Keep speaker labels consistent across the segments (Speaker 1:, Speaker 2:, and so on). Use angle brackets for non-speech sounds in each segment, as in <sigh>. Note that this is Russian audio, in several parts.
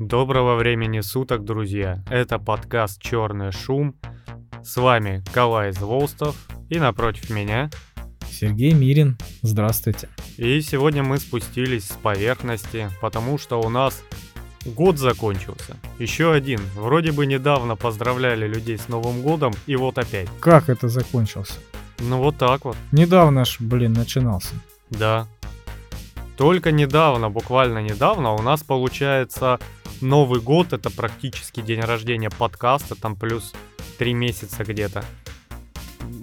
Speaker 1: Доброго времени суток, друзья! Это подкаст «Черный шум». С вами Калай Зволстов и напротив меня
Speaker 2: Сергей Мирин. Здравствуйте.
Speaker 1: И сегодня мы спустились с поверхности, потому что у нас год закончился. Еще один. Вроде бы недавно поздравляли людей с Новым годом, и вот опять.
Speaker 2: Как это закончился?
Speaker 1: Ну вот так вот.
Speaker 2: Недавно ж, блин, начинался.
Speaker 1: Да. Только недавно, буквально недавно, у нас получается Новый год, это практически день рождения подкаста, там плюс 3 месяца где-то.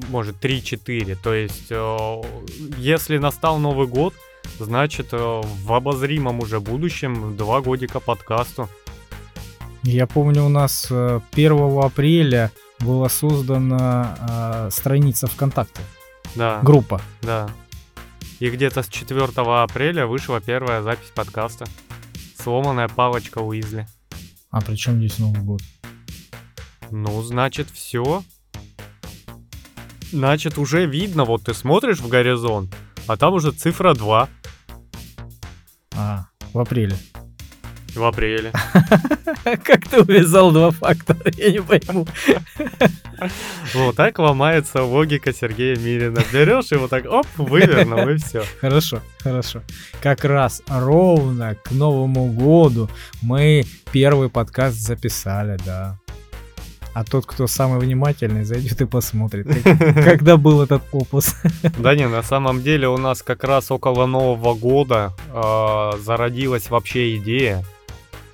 Speaker 1: Может, 3-4. То есть, э, если настал Новый год, значит, э, в обозримом уже будущем 2 годика подкасту.
Speaker 2: Я помню, у нас э, 1 апреля была создана э, страница ВКонтакте.
Speaker 1: Да,
Speaker 2: Группа.
Speaker 1: да. И где-то с 4 апреля вышла первая запись подкаста. Сломанная палочка Уизли.
Speaker 2: А при чем здесь Новый год?
Speaker 1: Ну, значит, все. Значит, уже видно, вот ты смотришь в горизонт, а там уже цифра 2
Speaker 2: А, в апреле.
Speaker 1: В апреле. <laughs>
Speaker 2: Как ты увязал два факта? <laughs> Я не пойму. <laughs>
Speaker 1: Вот так ломается логика Сергея Мирина. Берешь его так, оп, вывернул, и все.
Speaker 2: Хорошо, хорошо. Как раз ровно к Новому году мы первый подкаст записали, да. А тот, кто самый внимательный, зайдет и посмотрит, когда был этот опус.
Speaker 1: Да не, на самом деле у нас как раз около Нового года э, зародилась вообще идея.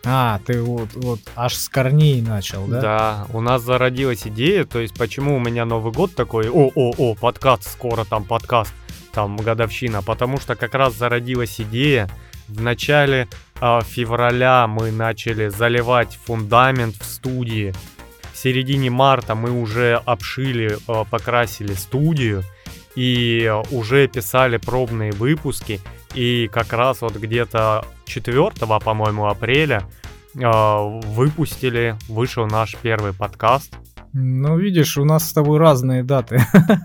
Speaker 2: А, ты вот, вот аж с корней начал, да?
Speaker 1: Да, у нас зародилась идея, то есть почему у меня Новый год такой, о-о-о, подкаст, скоро там подкаст, там годовщина, потому что как раз зародилась идея, в начале а, февраля мы начали заливать фундамент в студии, в середине марта мы уже обшили, а, покрасили студию и уже писали пробные выпуски, и как раз вот где-то 4, по-моему, апреля выпустили, вышел наш первый подкаст.
Speaker 2: Ну, видишь, у нас с тобой разные даты.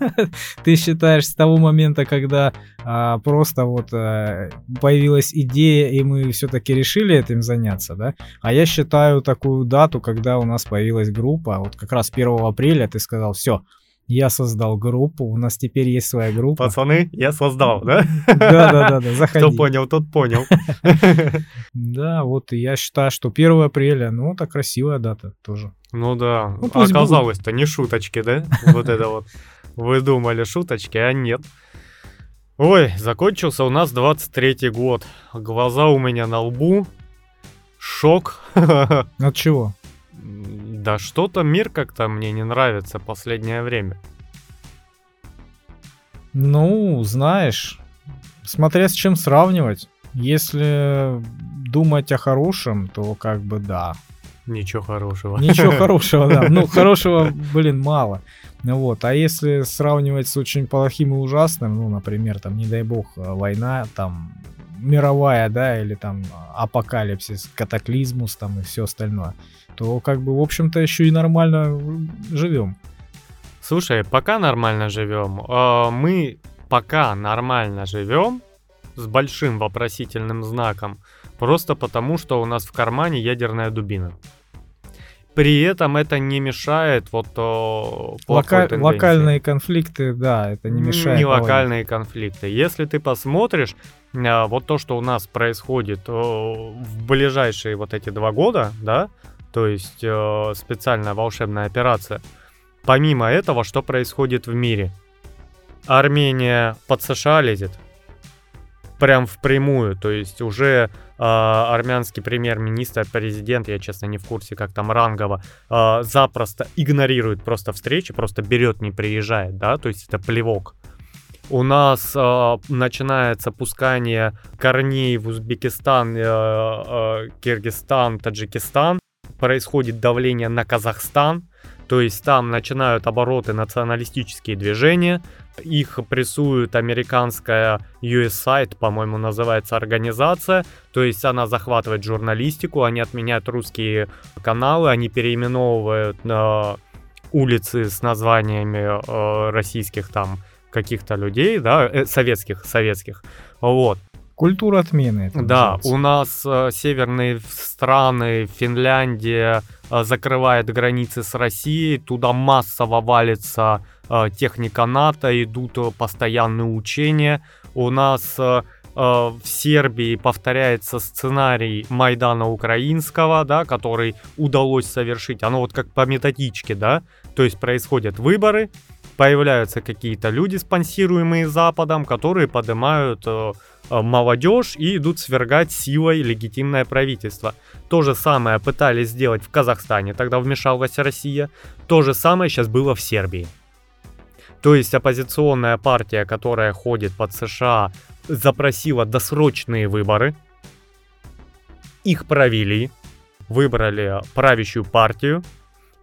Speaker 2: <laughs> Ты считаешь с того момента, когда а, просто вот а, появилась идея, и мы все-таки решили этим заняться, да? А я считаю такую дату, когда у нас появилась группа. Вот как раз 1 апреля ты сказал, все, я создал группу, у нас теперь есть своя группа.
Speaker 1: Пацаны, я создал, да?
Speaker 2: Да-да-да, <laughs> заходи.
Speaker 1: Кто понял, тот понял. <laughs>
Speaker 2: Да, вот я считаю, что 1 апреля, ну, это красивая дата тоже.
Speaker 1: Ну да,
Speaker 2: Ну,
Speaker 1: оказалось-то не шуточки, да? Вот это вот. Вы думали шуточки, а нет. Ой, закончился у нас 23-й год. Глаза у меня на лбу. Шок. <laughs>
Speaker 2: От чего?
Speaker 1: Да что-то мир как-то мне не нравится последнее время.
Speaker 2: Ну, знаешь, смотря с чем сравнивать. Если думать о хорошем, то как бы да.
Speaker 1: Ничего хорошего.
Speaker 2: Ничего <laughs> хорошего, да. Ну, <laughs> хорошего, блин, мало. Ну вот, а если сравнивать с очень плохим и ужасным, ну, например, там, не дай бог, э, война, там, мировая, да, или там апокалипсис, катаклизмус там и все остальное, то как бы, в общем-то, еще и нормально живем.
Speaker 1: Слушай, пока нормально живем, э, мы пока нормально живем с большим вопросительным знаком, просто потому что у нас в кармане ядерная дубина. При этом это не мешает вот о, плохой
Speaker 2: Лока-
Speaker 1: тенденции.
Speaker 2: локальные конфликты, да, это не мешает.
Speaker 1: Не локальные конфликты. Если ты посмотришь, а, вот то, что у нас происходит о, в ближайшие вот эти два года, да, то есть э, специальная волшебная операция, помимо этого, что происходит в мире? Армения под США лезет. Прям впрямую, то есть уже э, армянский премьер-министр, президент, я честно не в курсе, как там рангово, э, запросто игнорирует просто встречи, просто берет, не приезжает, да, то есть это плевок. У нас э, начинается пускание корней в Узбекистан, э, э, Киргизстан, Таджикистан. Происходит давление на Казахстан. То есть там начинают обороты националистические движения. Их прессует американская USAID, по-моему, называется организация. То есть она захватывает журналистику, они отменяют русские каналы, они переименовывают э, улицы с названиями э, российских там каких-то людей, да, э, советских, советских. Вот.
Speaker 2: Культура отмены.
Speaker 1: Да,
Speaker 2: называется.
Speaker 1: у нас э, северные страны, Финляндия э, закрывает границы с Россией, туда массово валится э, техника НАТО, идут э, постоянные учения. У нас э, э, в Сербии повторяется сценарий Майдана Украинского, да, который удалось совершить. Оно вот как по методичке, да, то есть происходят выборы, появляются какие-то люди, спонсируемые Западом, которые поднимают э, э, молодежь и идут свергать силой легитимное правительство. То же самое пытались сделать в Казахстане, тогда вмешалась Россия. То же самое сейчас было в Сербии. То есть оппозиционная партия, которая ходит под США, запросила досрочные выборы. Их провели, выбрали правящую партию,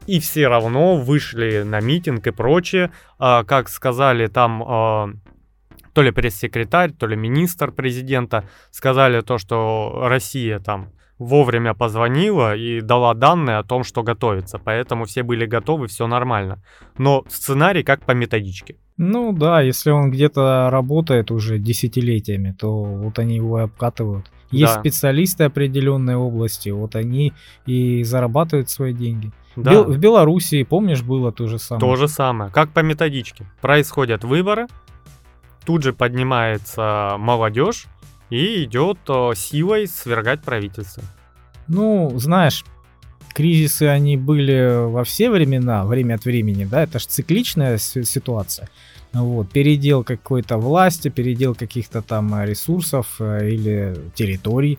Speaker 1: и все равно вышли на митинг и прочее. А, как сказали там а, то ли пресс-секретарь, то ли министр президента, сказали то, что Россия там вовремя позвонила и дала данные о том, что готовится. Поэтому все были готовы, все нормально. Но сценарий как по методичке.
Speaker 2: Ну да, если он где-то работает уже десятилетиями, то вот они его и обкатывают. Есть
Speaker 1: Да.
Speaker 2: специалисты определенной области, вот они и зарабатывают свои деньги.
Speaker 1: Да,
Speaker 2: Бел- в Белоруссии, помнишь, было то же самое.
Speaker 1: то же самое. Как по методичке. Происходят выборы, тут же поднимается молодежь и идет э, силой свергать правительство.
Speaker 2: Ну, знаешь, кризисы, они были во все времена, время от времени, да, это же цикличная си- ситуация. Вот, передел какой-то власти, передел каких-то там э, ресурсов э, или территорий.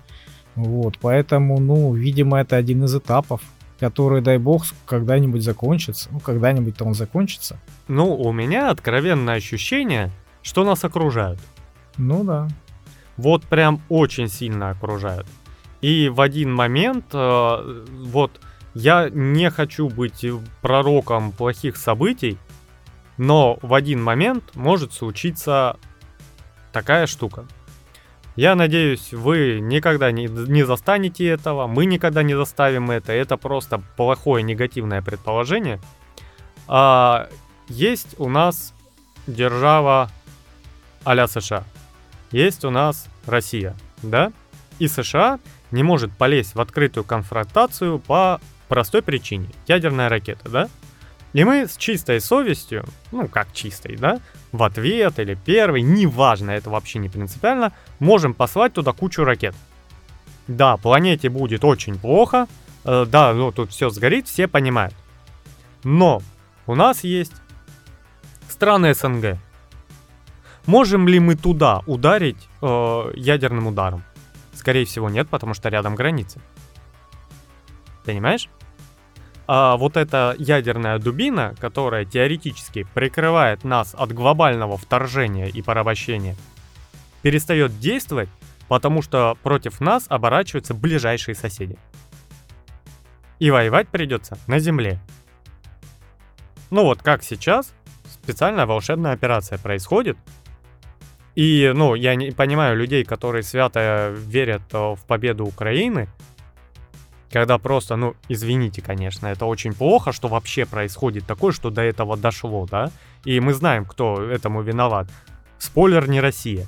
Speaker 2: Вот, поэтому, ну, видимо, это один из этапов, который, дай бог, когда-нибудь закончится. Ну, когда-нибудь-то он закончится.
Speaker 1: Ну, у меня откровенное ощущение, что нас окружают.
Speaker 2: Ну да.
Speaker 1: Вот прям очень сильно окружают. И в один момент, э, вот я не хочу быть пророком плохих событий, но в один момент может случиться такая штука. Я надеюсь, вы никогда не, не застанете этого, мы никогда не заставим это. Это просто плохое негативное предположение. А, есть у нас держава а США. Есть у нас Россия, да? И США не может полезть в открытую конфронтацию по простой причине. Ядерная ракета, да? И мы с чистой совестью, ну как чистой, да, в ответ или первый, неважно, это вообще не принципиально, можем послать туда кучу ракет. Да, планете будет очень плохо, э, да, ну тут все сгорит, все понимают. Но у нас есть страны СНГ. Можем ли мы туда ударить э, ядерным ударом? Скорее всего нет, потому что рядом границы. Понимаешь? А вот эта ядерная дубина, которая теоретически прикрывает нас от глобального вторжения и порабощения, перестает действовать, потому что против нас оборачиваются ближайшие соседи. И воевать придется на земле. Ну вот как сейчас, специальная волшебная операция происходит. И, ну, я не понимаю людей, которые свято верят э, в победу Украины, когда просто, ну, извините, конечно, это очень плохо, что вообще происходит такое, что до этого дошло, да? И мы знаем, кто этому виноват. Спойлер, не Россия.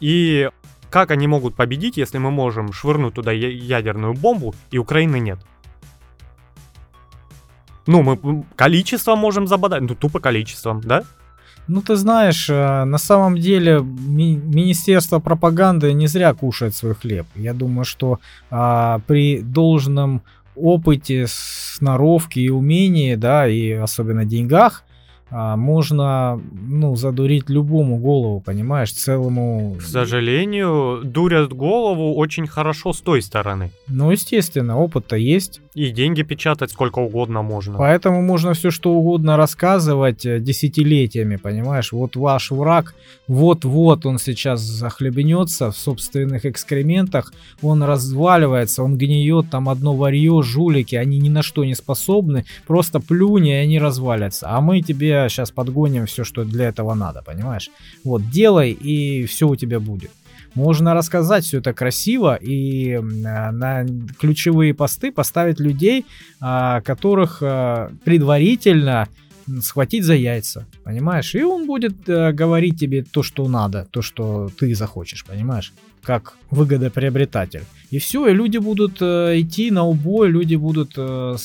Speaker 1: И как они могут победить, если мы можем швырнуть туда ядерную бомбу, и Украины нет? Ну, мы м, количеством можем забодать, ну, тупо количеством, да?
Speaker 2: Ну, ты знаешь, э, на самом деле ми- Министерство пропаганды не зря кушает свой хлеб. Я думаю, что а, при должном опыте, сноровке и умении, да, и особенно деньгах, можно, ну, задурить любому голову, понимаешь, целому...
Speaker 1: К сожалению, дурят голову очень хорошо с той стороны.
Speaker 2: Ну, естественно, опыт-то есть.
Speaker 1: И деньги печатать сколько угодно можно.
Speaker 2: Поэтому можно все что угодно рассказывать э, десятилетиями, понимаешь? Вот ваш враг, вот-вот он сейчас захлебнется в собственных экскрементах, он разваливается, он гниет, там одно варье, жулики, они ни на что не способны, просто плюнь, и они развалятся. А мы тебе сейчас подгоним все, что для этого надо, понимаешь? Вот, делай, и все у тебя будет. Можно рассказать все это красиво и на ключевые посты поставить людей, а, которых а, предварительно схватить за яйца, понимаешь? И он будет э, говорить тебе то, что надо, то, что ты захочешь, понимаешь? Как выгодоприобретатель. И все, и люди будут э, идти на убой, люди будут э,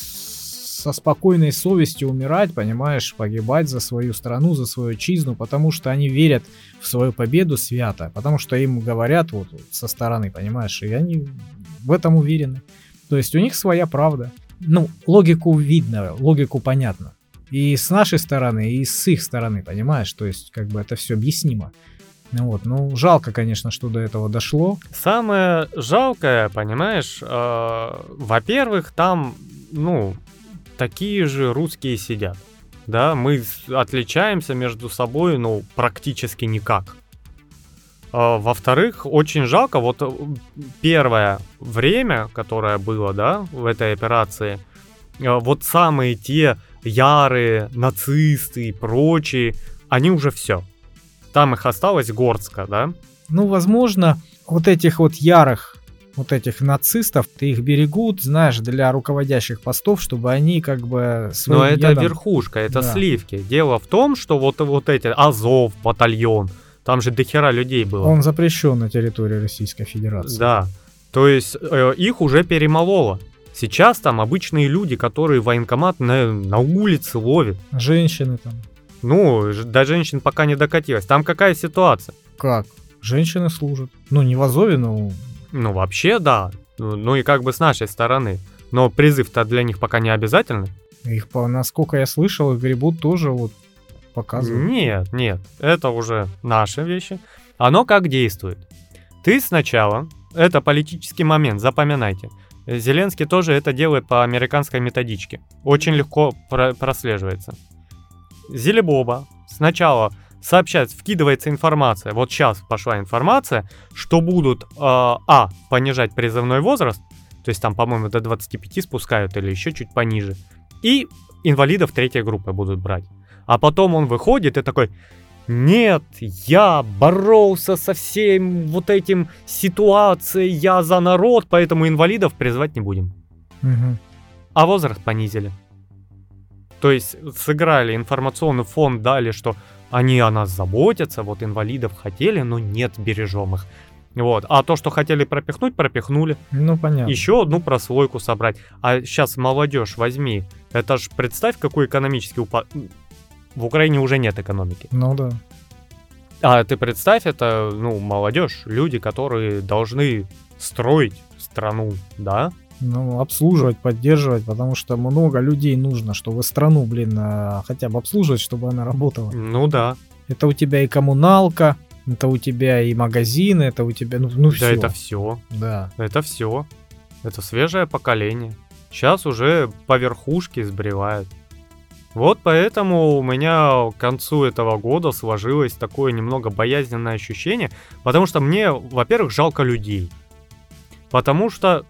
Speaker 2: со спокойной совестью умирать, понимаешь, погибать за свою страну, за свою чизну, потому что они верят в свою победу свято, потому что им говорят вот со стороны, понимаешь, и они в этом уверены. То есть у них своя правда. Ну, логику видно, логику понятно. И с нашей стороны, и с их стороны, понимаешь? То есть, как бы это все объяснимо. Ну вот, ну, жалко, конечно, что до этого дошло.
Speaker 1: Самое жалкое, понимаешь, э, во-первых, там, ну, такие же русские сидят. Да, мы отличаемся между собой, ну, практически никак. А, во-вторых, очень жалко, вот э, первое время, которое было, да, в этой операции, э, вот самые те ярые нацисты и прочие, они уже все. Там их осталось горстка, да?
Speaker 2: Ну, возможно, вот этих вот ярых вот этих нацистов, ты их берегут, знаешь, для руководящих постов, чтобы они как бы...
Speaker 1: Но это ядом... верхушка, это да. сливки. Дело в том, что вот, вот эти Азов, батальон, там же дохера людей было.
Speaker 2: Он запрещен на территории Российской Федерации.
Speaker 1: Да. То есть э, их уже перемололо. Сейчас там обычные люди, которые военкомат на, на улице ловят.
Speaker 2: Женщины там.
Speaker 1: Ну, до женщин пока не докатилось. Там какая ситуация?
Speaker 2: Как? Женщины служат. Ну, не в Азове, но...
Speaker 1: Ну, вообще, да. Ну, ну и как бы с нашей стороны. Но призыв-то для них пока не обязательный.
Speaker 2: Их, насколько я слышал, их гребут тоже вот показывают.
Speaker 1: Нет, нет, это уже наши вещи. Оно как действует? Ты сначала, это политический момент, запоминайте. Зеленский тоже это делает по американской методичке. Очень легко про- прослеживается. Зелебоба сначала сообщает, вкидывается информация. Вот сейчас пошла информация, что будут э, а понижать призывной возраст, то есть там, по-моему, до 25 спускают или еще чуть пониже, и инвалидов третьей группы будут брать. А потом он выходит и такой, нет, я боролся со всем вот этим ситуацией, я за народ, поэтому инвалидов призвать не будем. Угу. А возраст понизили. То есть сыграли информационный фон, дали, что они о нас заботятся, вот инвалидов хотели, но нет, бережем их. Вот. А то, что хотели пропихнуть, пропихнули.
Speaker 2: Ну, понятно.
Speaker 1: Еще одну прослойку собрать. А сейчас молодежь возьми. Это ж представь, какой экономический упад в Украине уже нет экономики.
Speaker 2: Ну да.
Speaker 1: А ты представь, это, ну, молодежь, люди, которые должны строить страну, да?
Speaker 2: Ну, обслуживать, поддерживать, потому что много людей нужно, чтобы страну, блин, а, хотя бы обслуживать, чтобы она работала.
Speaker 1: Ну да.
Speaker 2: Это у тебя и коммуналка, это у тебя и магазины, это у тебя, ну, ну
Speaker 1: все. Да, это все. Да. Это все. Это свежее поколение. Сейчас уже по верхушке сбривают. Вот поэтому у меня к концу этого года сложилось такое немного боязненное ощущение, потому что мне, во-первых, жалко людей. Потому что,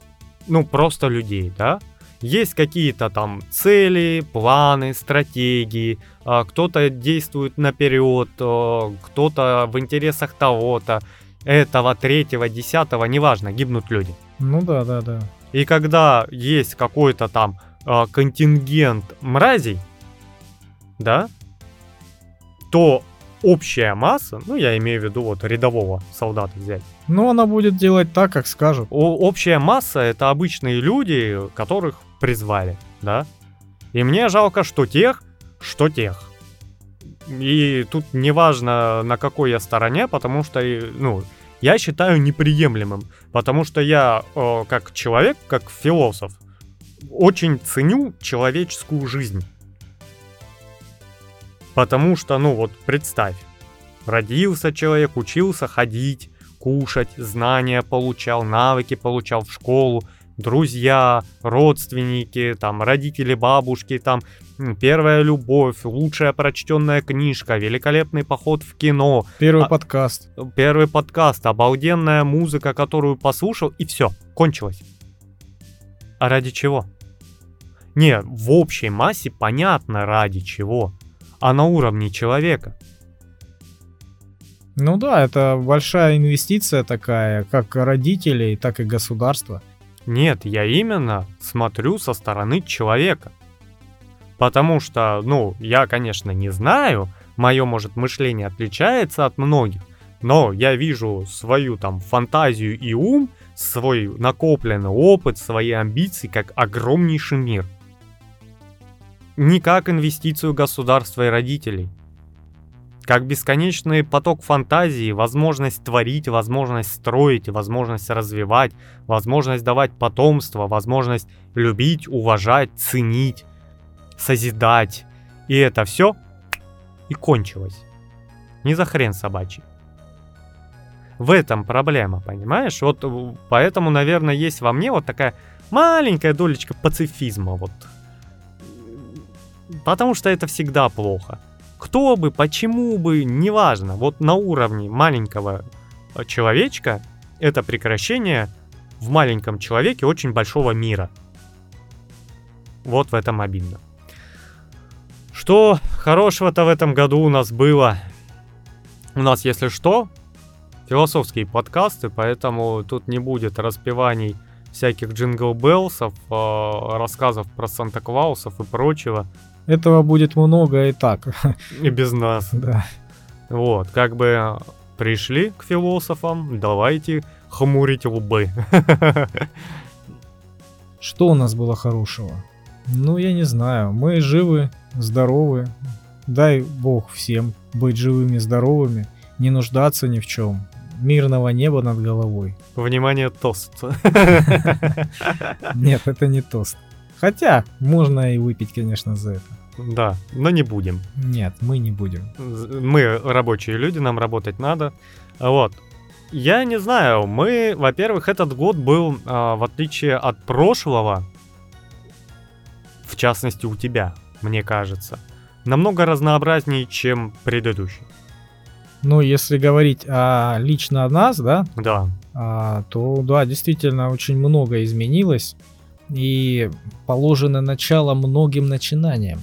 Speaker 1: ну, просто людей, да? Есть какие-то там цели, планы, стратегии, а, кто-то действует наперед, а, кто-то в интересах того-то, этого, третьего, десятого, неважно, гибнут люди.
Speaker 2: Ну да, да, да.
Speaker 1: И когда есть какой-то там а, контингент мразей, да, то общая масса, ну я имею в виду вот рядового солдата взять.
Speaker 2: Ну она будет делать так, как скажут.
Speaker 1: О, общая масса это обычные люди, которых призвали, да. И мне жалко, что тех, что тех. И тут неважно, на какой я стороне, потому что, ну, я считаю неприемлемым. Потому что я, как человек, как философ, очень ценю человеческую жизнь. Потому что, ну вот представь, родился человек, учился ходить, кушать, знания получал, навыки получал в школу, друзья, родственники, там, родители, бабушки, там, первая любовь, лучшая прочтенная книжка, великолепный поход в кино.
Speaker 2: Первый а, подкаст.
Speaker 1: Первый подкаст, обалденная музыка, которую послушал, и все, кончилось. А ради чего? Не, в общей массе понятно ради чего а на уровне человека.
Speaker 2: Ну да, это большая инвестиция такая, как родителей, так и государства.
Speaker 1: Нет, я именно смотрю со стороны человека. Потому что, ну, я, конечно, не знаю, мое, может, мышление отличается от многих, но я вижу свою там фантазию и ум, свой накопленный опыт, свои амбиции как огромнейший мир. Не как инвестицию государства и родителей. Как бесконечный поток фантазии, возможность творить, возможность строить, возможность развивать, возможность давать потомство, возможность любить, уважать, ценить, созидать. И это все и кончилось. Не за хрен собачий. В этом проблема, понимаешь? Вот поэтому, наверное, есть во мне вот такая маленькая долечка пацифизма. Вот. Потому что это всегда плохо. Кто бы, почему бы, неважно. Вот на уровне маленького э, человечка это прекращение в маленьком человеке очень большого мира. Вот в этом обидно. Что хорошего-то в этом году у нас было? У нас, если что, философские подкасты, поэтому тут не будет распеваний всяких джингл-беллсов, э, рассказов про Санта-Клаусов и прочего.
Speaker 2: Этого будет много и так.
Speaker 1: И без нас. <laughs>
Speaker 2: Да.
Speaker 1: Вот, как бы пришли к философам, давайте хмурить лбы. <laughs>
Speaker 2: Что у нас было хорошего? Ну, я не знаю. Мы живы, здоровы. Дай бог всем быть живыми, здоровыми, не нуждаться ни в чем. Мирного неба над головой.
Speaker 1: Внимание, тост. <laughs>
Speaker 2: Нет, это не тост. Хотя, можно и выпить, конечно, за это.
Speaker 1: Да, но не будем.
Speaker 2: Нет, мы не будем.
Speaker 1: Мы рабочие люди, нам работать надо. Вот. Я не знаю, мы, во-первых, этот год был, а, в отличие от прошлого, в частности у тебя, мне кажется, намного разнообразнее, чем предыдущий.
Speaker 2: Ну, если говорить о лично о нас, да?
Speaker 1: Да.
Speaker 2: А, то да, действительно очень много изменилось и положено начало многим начинаниям.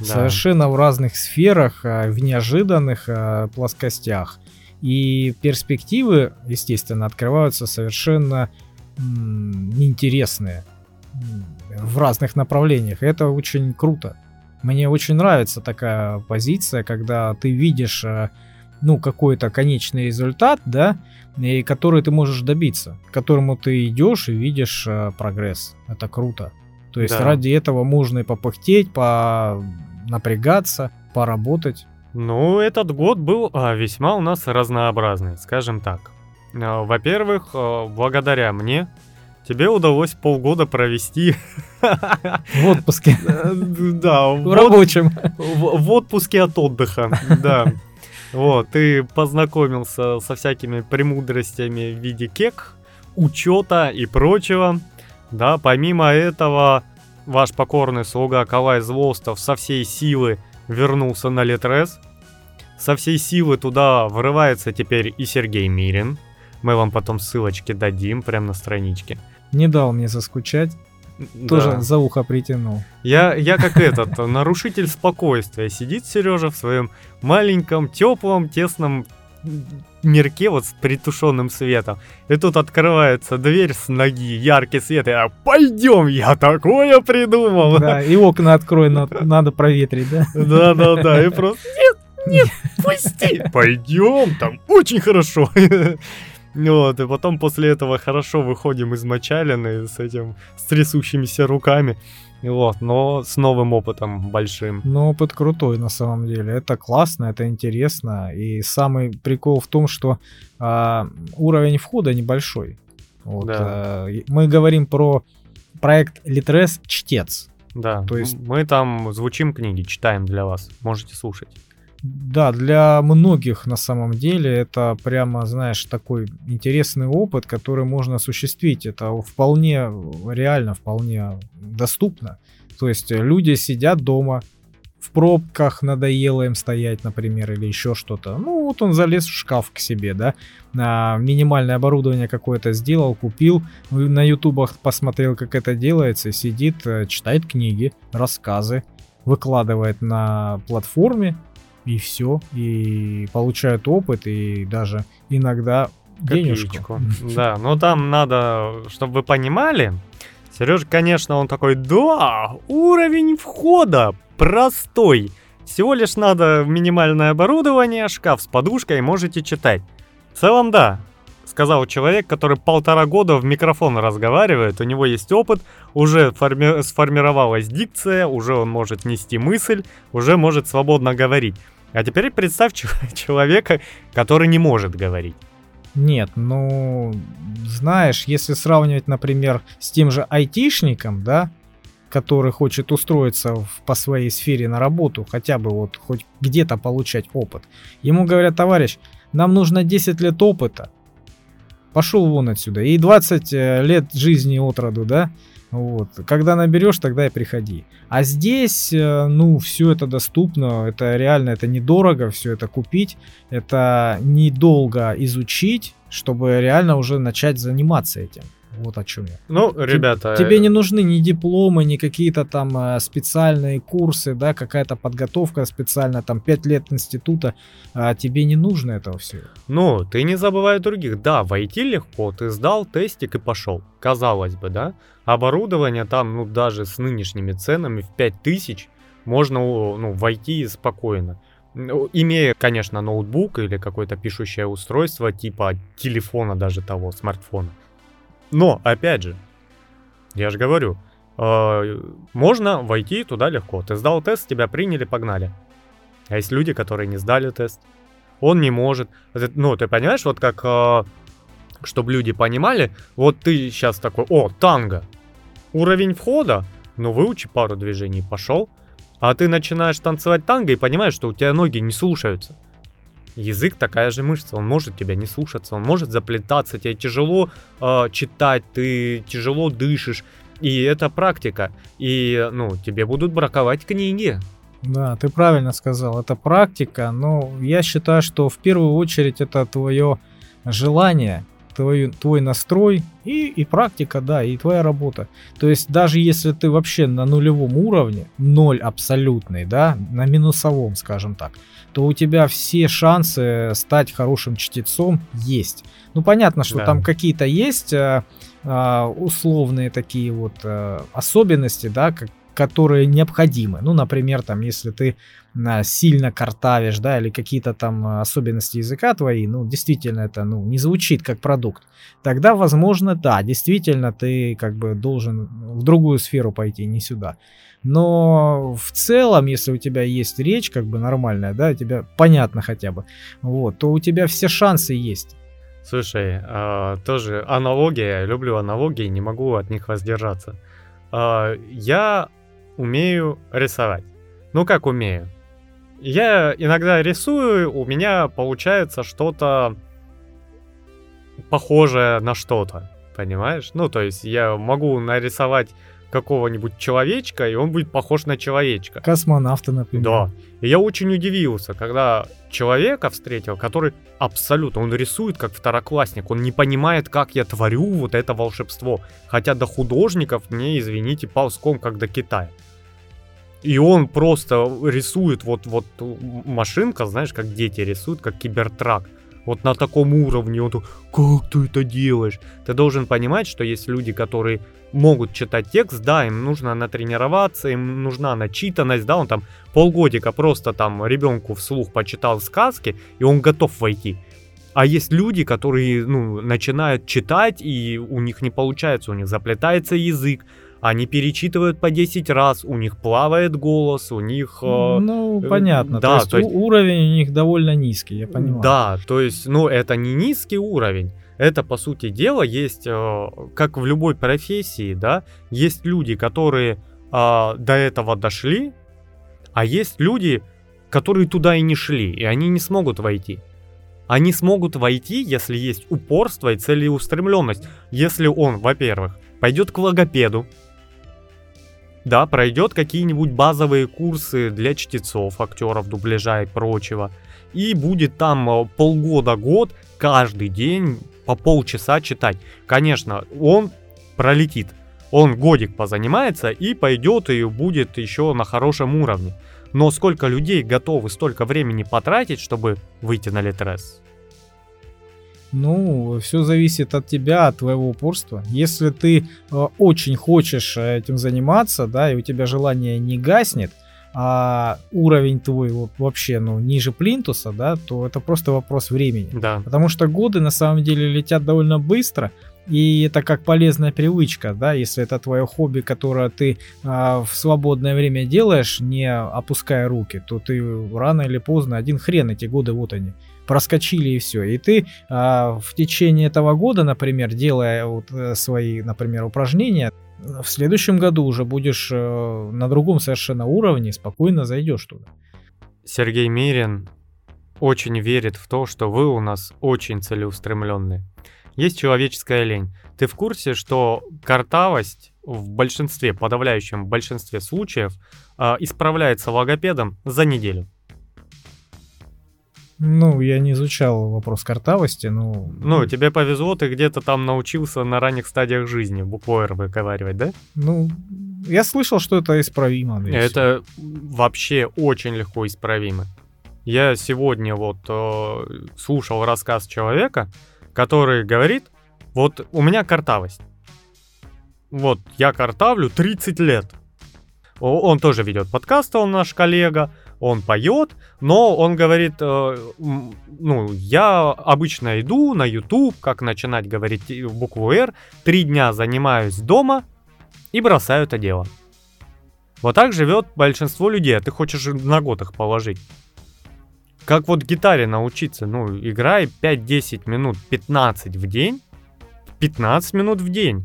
Speaker 2: Да. Совершенно в разных сферах, а, в неожиданных а, плоскостях. И перспективы, естественно, открываются совершенно неинтересные в разных направлениях. Это очень круто. Мне очень нравится такая позиция, когда ты видишь а, ну, какой-то конечный результат, да, и который ты можешь добиться, к которому ты идешь и видишь прогресс. Это круто. То есть да. ради этого можно и попыхтеть, по напрягаться, поработать.
Speaker 1: Ну, этот год был а, весьма у нас разнообразный, скажем так. А, во-первых, а, благодаря мне тебе удалось полгода провести
Speaker 2: в отпуске. <laughs>
Speaker 1: Да,
Speaker 2: в рабочем.
Speaker 1: В отпуске от отдыха, <laughs> да. Вот, ты познакомился со всякими премудростями в виде кек, учета и прочего. Да, помимо этого, ваш покорный слуга Калай Злостов со всей силы вернулся на Литрес. Со всей силы туда врывается теперь и Сергей Мирин. Мы вам потом ссылочки дадим прямо на страничке.
Speaker 2: Не дал мне заскучать. Тоже да. за ухо притянул.
Speaker 1: Я, я как этот, <laughs> нарушитель спокойствия. Сидит Сережа в своем маленьком, теплом, тесном мирке вот с притушенным светом. И тут открывается дверь с ноги, яркий свет, и я, пойдем, я такое придумал.
Speaker 2: Да, и окна открой, надо, надо проветрить, да?
Speaker 1: Да, да, да, и просто, нет, нет, пусти, <laughs> пойдем, там очень хорошо. <laughs> Вот, и потом после этого хорошо выходим из мочалины с этим, с трясущимися руками. Вот, но с новым опытом большим.
Speaker 2: Но опыт крутой на самом деле. Это классно, это интересно. И самый прикол в том, что э, уровень входа небольшой. Вот, да. э, мы говорим про проект Litres Чтец.
Speaker 1: Да, то есть мы там звучим книги, читаем для вас. Можете слушать.
Speaker 2: Да, для многих на самом деле это прямо, знаешь, такой интересный опыт, который можно осуществить. Это вполне реально, вполне доступно. То есть люди сидят дома, в пробках надоело им стоять, например, или еще что-то. Ну, вот он залез в шкаф к себе, да, на минимальное оборудование какое-то сделал, купил, на ютубах посмотрел, как это делается, сидит, э, читает книги, рассказы, выкладывает на платформе, и все, и получают опыт, и даже иногда денежку.
Speaker 1: Да, но там надо, чтобы вы понимали, Сережа, конечно, он такой, да, уровень входа простой. Всего лишь надо минимальное оборудование, шкаф с подушкой, можете читать. В целом, да, сказал человек, который полтора года в микрофон разговаривает, у него есть опыт, уже форми- сформировалась дикция, уже он может нести мысль, уже может свободно говорить. А теперь представь <laughs> человека, который не может говорить.
Speaker 2: Нет, ну, знаешь, если сравнивать, например, с тем же айтишником, да, который хочет устроиться в, по своей сфере на работу, хотя бы вот хоть где-то получать опыт. Ему говорят, товарищ, нам нужно 10 лет опыта. Пошел вон отсюда. И 20 э, лет жизни от роду, да? Вот. Когда наберешь, тогда и приходи. А здесь, э, ну, все это доступно, это реально, это недорого все это купить, это недолго изучить, чтобы реально уже начать заниматься этим. Вот о чем я.
Speaker 1: Ну, ребята...
Speaker 2: Тебе э, не нужны ни дипломы, ни какие-то там э, специальные курсы, да, какая-то подготовка специальная, там 5 лет института. А тебе не нужно этого всего.
Speaker 1: Ну, ты не забывай других. Да, войти легко, ты сдал тестик и пошел. Казалось бы, да? Оборудование там, ну, даже с нынешними ценами в 5000 можно, ну, войти спокойно. Ну, имея, конечно, ноутбук или какое-то пишущее устройство, типа телефона даже того, смартфона. Но, опять же, я же говорю, э, можно войти туда легко. Ты сдал тест, тебя приняли, погнали. А есть люди, которые не сдали тест. Он не может. Ну, ты понимаешь, вот как, э, чтобы люди понимали, вот ты сейчас такой, о, танго. Уровень входа, ну, выучи пару движений, пошел. А ты начинаешь танцевать танго и понимаешь, что у тебя ноги не слушаются. Язык такая же мышца, он может тебя не слушаться, он может заплетаться, тебе тяжело э, читать, ты тяжело дышишь. И это практика. И, ну, тебе будут браковать книги.
Speaker 2: Да, ты правильно сказал, это практика, но я считаю, что в первую очередь это твое желание твой, твой настрой и, и практика, да, и твоя работа. То есть даже если ты вообще на нулевом уровне, ноль абсолютный, да, на минусовом, скажем так, то у тебя все шансы стать хорошим чтецом есть. Ну, понятно, что да. там какие-то есть а, а, условные такие вот а, особенности, да, как, которые необходимы. Ну, например, там, если ты сильно картавишь, да, или какие-то там особенности языка твои, ну, действительно это, ну, не звучит как продукт, тогда, возможно, да, действительно ты как бы должен в другую сферу пойти, не сюда. Но в целом, если у тебя есть речь как бы нормальная, да, тебе понятно хотя бы, вот, то у тебя все шансы есть.
Speaker 1: Слушай, э, тоже аналогия, люблю аналогии, не могу от них воздержаться. Э, я умею рисовать. Ну как умею? Я иногда рисую, у меня получается что-то похожее на что-то, понимаешь? Ну, то есть я могу нарисовать какого-нибудь человечка, и он будет похож на человечка.
Speaker 2: Космонавта, например.
Speaker 1: Да. И я очень удивился, когда человека встретил, который абсолютно, он рисует как второклассник, он не понимает, как я творю вот это волшебство. Хотя до художников мне, извините, ползком, как до Китая. И он просто рисует вот, вот машинка, знаешь, как дети рисуют, как кибертрак. Вот на таком уровне, он как ты это делаешь? Ты должен понимать, что есть люди, которые могут читать текст, да, им нужно натренироваться, им нужна начитанность, да, он там полгодика просто там ребенку вслух почитал сказки, и он готов войти. А есть люди, которые, ну, начинают читать, и у них не получается, у них заплетается язык, они перечитывают по 10 раз, у них плавает голос, у них...
Speaker 2: Э, ну, э, понятно, да, то есть, то есть уровень у них довольно низкий, я понимаю.
Speaker 1: Да, то есть, ну, это не низкий уровень, это, по сути дела, есть, э, как в любой профессии, да, есть люди, которые э, до этого дошли, а есть люди, которые туда и не шли, и они не смогут войти. Они смогут войти, если есть упорство и целеустремленность. Если он, во-первых, пойдет к логопеду, да, пройдет какие-нибудь базовые курсы для чтецов, актеров, дубляжа и прочего. И будет там э, полгода-год каждый день по полчаса читать. Конечно, он пролетит. Он годик позанимается и пойдет и будет еще на хорошем уровне. Но сколько людей готовы столько времени потратить, чтобы выйти на Литрес?
Speaker 2: Ну, все зависит от тебя, от твоего упорства. Если ты э, очень хочешь этим заниматься, да, и у тебя желание не гаснет, а уровень твой вот, вообще, ну, ниже плинтуса, да, то это просто вопрос времени.
Speaker 1: Да.
Speaker 2: Потому что годы на самом деле летят довольно быстро, и это как полезная привычка, да, если это твое хобби, которое ты а, в свободное время делаешь, не опуская руки, то ты рано или поздно один хрен эти годы вот они проскочили и все. И ты а, в течение этого года, например, делая вот э, свои, например, упражнения, в следующем году уже будешь э, на другом совершенно уровне, спокойно зайдешь туда.
Speaker 1: Сергей Мирин очень верит в то, что вы у нас очень целеустремленные. Есть человеческая лень. Ты в курсе, что картавость в большинстве, подавляющем большинстве случаев э, исправляется логопедом за неделю?
Speaker 2: Ну, я не изучал вопрос картавости, но...
Speaker 1: Ну, тебе повезло, ты где-то там научился на ранних стадиях жизни букву «Р» выговаривать, да?
Speaker 2: Ну, я слышал, что это исправимо.
Speaker 1: Это вообще очень легко исправимо. Я сегодня вот э, слушал рассказ человека, который говорит, вот у меня картавость. Вот, я картавлю 30 лет. Он тоже ведет подкаст, он наш коллега, он поет, но он говорит, э, ну, я обычно иду на YouTube, как начинать говорить букву R, три дня занимаюсь дома и бросаю это дело. Вот так живет большинство людей, а ты хочешь на год их положить. Как вот гитаре научиться, ну, играй 5-10 минут, 15 в день, 15 минут в день.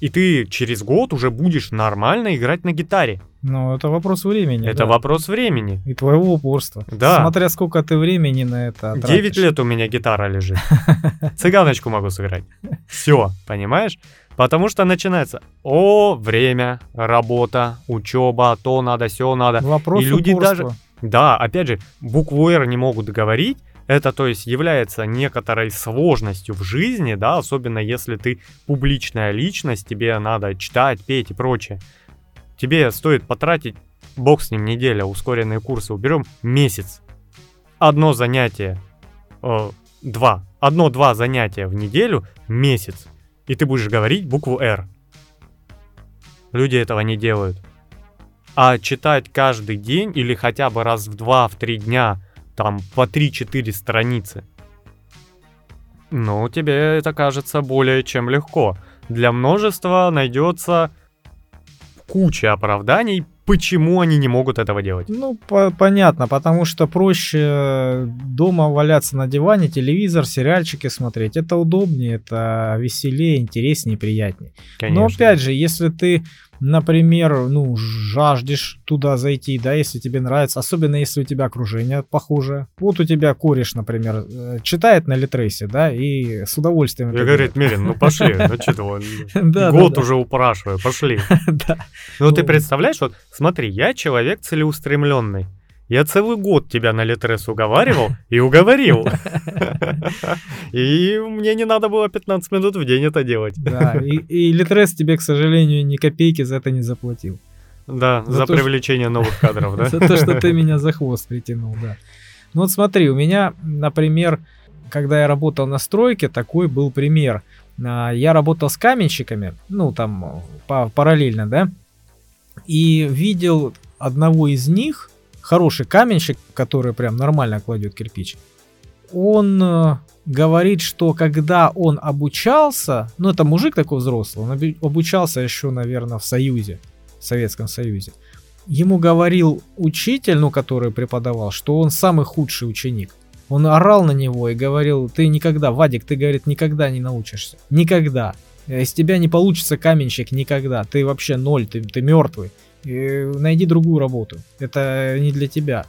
Speaker 1: И ты через год уже будешь нормально играть на гитаре.
Speaker 2: Ну, это вопрос времени.
Speaker 1: Это да. вопрос времени.
Speaker 2: И твоего упорства.
Speaker 1: Да.
Speaker 2: Смотря сколько ты времени на это
Speaker 1: тратишь. 9 лет у меня гитара лежит. <laughs> Цыганочку могу сыграть. Все, понимаешь? Потому что начинается, о, время, работа, учеба, то надо, все надо.
Speaker 2: Вопрос И люди упорства. даже...
Speaker 1: Да, опять же, букву «Р» не могут говорить, это, то есть, является некоторой сложностью в жизни, да, особенно если ты публичная личность, тебе надо читать, петь и прочее тебе стоит потратить, бог с ним, неделя, ускоренные курсы уберем, месяц. Одно занятие, э, два, одно-два занятия в неделю, месяц. И ты будешь говорить букву «Р». Люди этого не делают. А читать каждый день или хотя бы раз в два, в три дня, там по 3-4 страницы, ну, тебе это кажется более чем легко. Для множества найдется куча оправданий, почему они не могут этого делать.
Speaker 2: Ну, по понятно, потому что проще дома валяться на диване, телевизор, сериальчики смотреть. Это удобнее, это веселее, интереснее, приятнее. Конечно. Но опять же, если ты например, ну, жаждешь туда зайти, да, если тебе нравится, особенно если у тебя окружение похуже. Вот у тебя кореш, например, э, читает на Литресе, да, и с удовольствием.
Speaker 1: Я говорит, Мерин, ну пошли, <laughs> ну что год уже упрашиваю, пошли. <laughs> Ну ты представляешь, вот смотри, я человек целеустремленный. Я целый год тебя на Литрес уговаривал и уговорил. И мне не надо было 15 минут в день это делать.
Speaker 2: Да, и, Литрес тебе, к сожалению, ни копейки за это не заплатил.
Speaker 1: Да, за, за то, привлечение что... новых кадров, да? <laughs>
Speaker 2: За то, что ты меня за хвост притянул, да. Ну вот смотри, у меня, например, когда я работал на стройке, такой был пример. А, я работал с каменщиками, ну там параллельно, да, и видел одного из них, хороший каменщик, который прям нормально кладет кирпич, он э, говорит, что когда он обучался, ну это мужик такой взрослый, он обучался еще, наверное, в Союзе, в Советском Союзе, ему говорил учитель, ну который преподавал, что он самый худший ученик. Он орал на него и говорил, ты никогда, Вадик, ты, говорит, никогда не научишься. Никогда. Из тебя не получится каменщик никогда. Ты вообще ноль, ты, ты мертвый найди другую работу. Это не для тебя.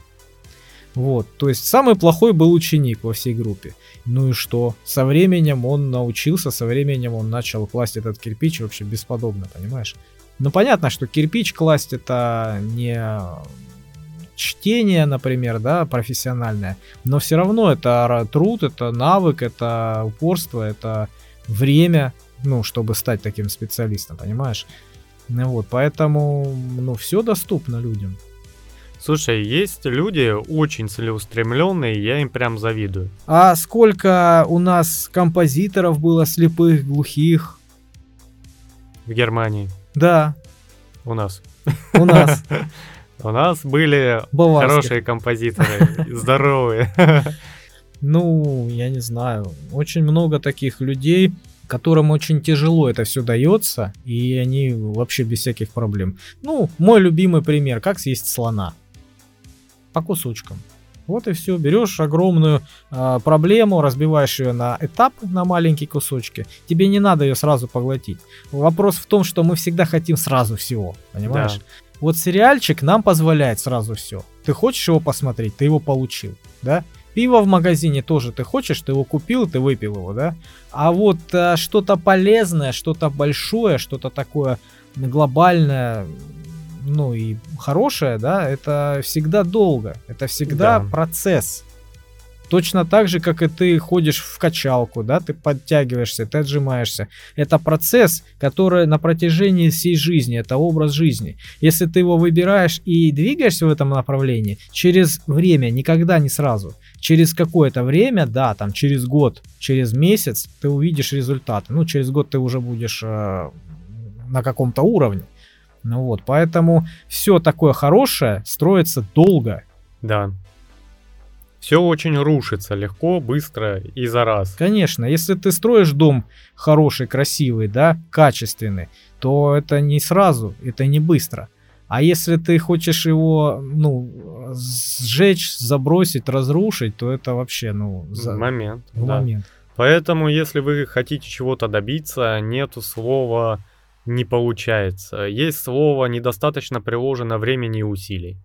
Speaker 2: Вот, то есть самый плохой был ученик во всей группе. Ну и что? Со временем он научился, со временем он начал класть этот кирпич вообще бесподобно, понимаешь? Ну понятно, что кирпич класть это не чтение, например, да, профессиональное, но все равно это труд, это навык, это упорство, это время, ну, чтобы стать таким специалистом, понимаешь? Ну вот, поэтому, ну, все доступно людям.
Speaker 1: Слушай, есть люди очень целеустремленные, я им прям завидую.
Speaker 2: А сколько у нас композиторов было слепых, глухих?
Speaker 1: В Германии.
Speaker 2: Да,
Speaker 1: У нас.
Speaker 2: у нас. <laughs>
Speaker 1: У нас были хорошие композиторы, <laughs> здоровые.
Speaker 2: Ну, я не знаю. Очень много таких людей, которым очень тяжело это все дается, и они вообще без всяких проблем. Ну, мой любимый пример, как съесть слона. По кусочкам. Вот и все. Берешь огромную а, проблему, разбиваешь ее на этап, на маленькие кусочки. Тебе не надо ее сразу поглотить. Вопрос в том, что мы всегда хотим сразу всего. Понимаешь?
Speaker 1: Да.
Speaker 2: Вот сериальчик нам позволяет сразу все. Ты хочешь его посмотреть, ты его получил, да? Пиво в магазине тоже ты хочешь, ты его купил, ты выпил его, да? А вот а, что-то полезное, что-то большое, что-то такое глобальное, ну и хорошее, да, это всегда долго, это всегда
Speaker 1: Да.
Speaker 2: процесс. Точно так же, как и ты ходишь в качалку, да, ты подтягиваешься, ты отжимаешься. Это процесс, который на протяжении всей жизни, это образ жизни. Если ты его выбираешь и двигаешься в этом направлении, через время, никогда не сразу, через какое-то время, да, там через год, через месяц ты увидишь результаты. Ну, через год ты уже будешь э, на каком-то уровне. Ну вот, поэтому все такое хорошее строится долго.
Speaker 1: Да. Все очень рушится легко, быстро и за раз.
Speaker 2: Конечно, если ты строишь дом хороший, красивый, да, качественный, то это не сразу, это не быстро. А если ты хочешь его, ну, сжечь, забросить, разрушить, то это вообще, ну, за-
Speaker 1: Момент.
Speaker 2: в
Speaker 1: да.
Speaker 2: момент.
Speaker 1: Поэтому, если вы хотите чего-то добиться, нету слова не получается. Есть слово недостаточно приложено времени и усилий.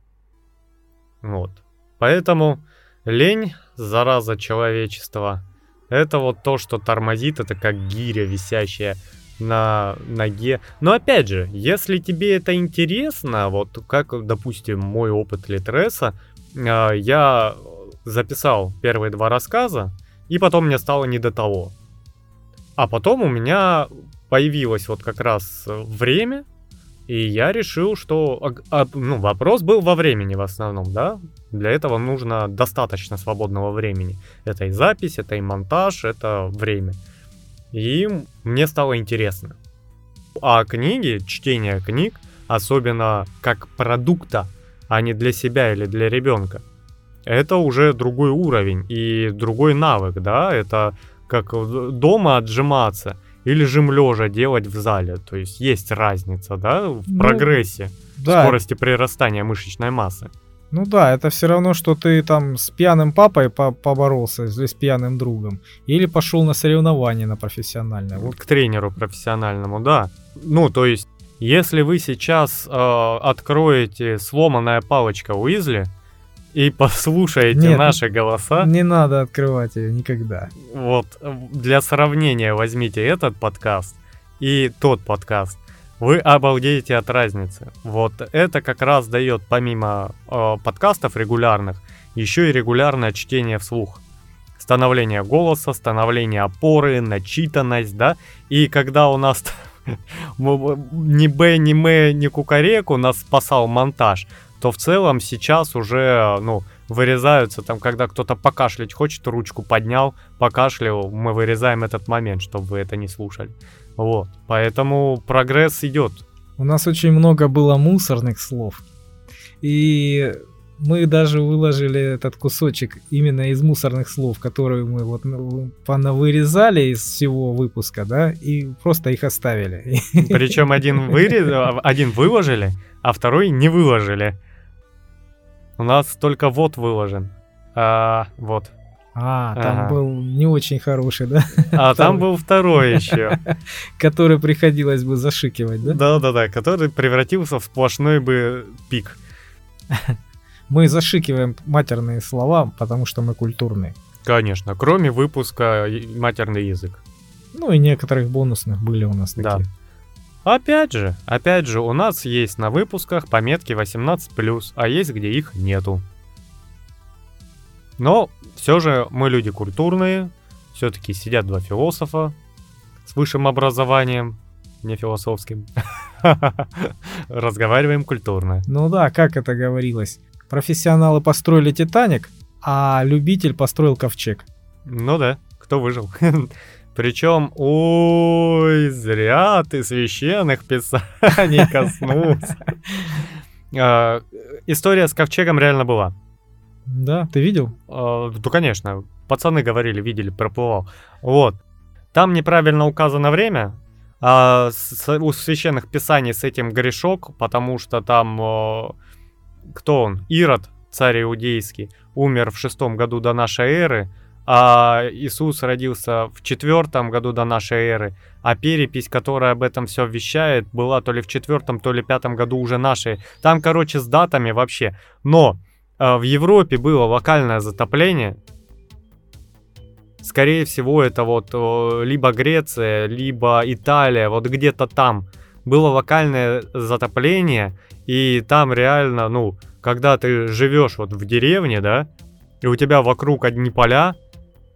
Speaker 1: Вот. Поэтому лень, зараза человечества, это вот то, что тормозит, это как гиря, висящая на ноге. Но опять же, если тебе это интересно, вот как, допустим, мой опыт Литреса, а, я записал первые два рассказа, и потом мне стало не до того. А потом у меня появилось вот как раз время, и я решил, что а, ну, вопрос был во времени в основном, да? Для этого нужно достаточно свободного времени. Это и запись, это и монтаж, это время. И мне стало интересно. А книги, чтение книг, особенно как продукта, а не для себя или для ребенка, это уже другой уровень и другой навык, да? Это как дома отжиматься или жим лежа делать в зале. То есть есть разница, да, в
Speaker 2: Ну,
Speaker 1: прогрессе,
Speaker 2: Да,
Speaker 1: скорости прирастания мышечной массы.
Speaker 2: Ну да, это все равно, что ты там с пьяным папой по- поборолся или с пьяным другом, или пошел на соревнования на профессиональное. Вот
Speaker 1: к тренеру профессиональному, да. Ну, то есть, если вы сейчас э, откроете сломанная палочка Уизли и <laughs> послушаете
Speaker 2: Нет,
Speaker 1: наши голоса,
Speaker 2: не надо открывать ее никогда.
Speaker 1: вот э, для сравнения возьмите этот подкаст и тот подкаст. Вы обалдеете от разницы. Вот это как раз дает помимо э, подкастов регулярных еще и регулярное чтение вслух. Становление голоса, становление опоры, начитанность, да. И когда у нас <laughs> ни Б, ни М, ни Кукареку нас спасал монтаж, то в целом сейчас уже, ну, вырезаются там, когда кто-то покашлять хочет, ручку поднял, покашлял, мы вырезаем этот момент, чтобы вы это не слушали. Вот, поэтому прогресс идет.
Speaker 2: У нас очень много было мусорных слов. И мы даже выложили этот кусочек именно из мусорных слов, которые мы вот ну, вырезали из всего выпуска, да, и просто их оставили.
Speaker 1: Причем один вырез, один выложили, а второй не выложили. У нас только вот выложен. А, вот.
Speaker 2: А, там
Speaker 1: Ага.
Speaker 2: был не очень хороший, да,
Speaker 1: А там был второй еще. <laughs>
Speaker 2: который приходилось бы зашикивать, да?
Speaker 1: Да-да-да, который превратился в сплошной бы пик. <laughs>
Speaker 2: Мы зашикиваем матерные слова, потому что мы культурные.
Speaker 1: Конечно, кроме выпуска матерный язык.
Speaker 2: Ну и некоторых бонусных были у нас
Speaker 1: Да.
Speaker 2: такие.
Speaker 1: Опять же, опять же, у нас есть на выпусках пометки 18+, а есть где их нету. Но все же мы люди культурные, все-таки сидят два философа с высшим образованием, не философским. <laughs> Разговариваем культурно.
Speaker 2: Ну да, как это говорилось? профессионалы построили Титаник, а любитель построил ковчег.
Speaker 1: Ну да, кто выжил. <laughs> Причем, ой, зря ты священных писаний коснулся. <laughs> А, история с ковчегом реально была.
Speaker 2: Да, ты видел?
Speaker 1: А, да, конечно. Пацаны говорили, видели, проплывал. Вот. Там неправильно указано время, а у священных писаний с этим грешок, потому что там... Кто он? Ирод, царь иудейский, умер в шестом году до нашей эры, а Иисус родился в четвертом году до нашей эры, а перепись, которая об этом все вещает, была то ли в четвертом, то ли пятом году уже нашей. Там, короче, с датами вообще. Но э, в Европе было локальное затопление. Скорее всего, это вот либо Греция, либо Италия, вот где-то там было локальное затопление, и там реально, ну, когда ты живешь вот в деревне, да, и у тебя вокруг одни поля,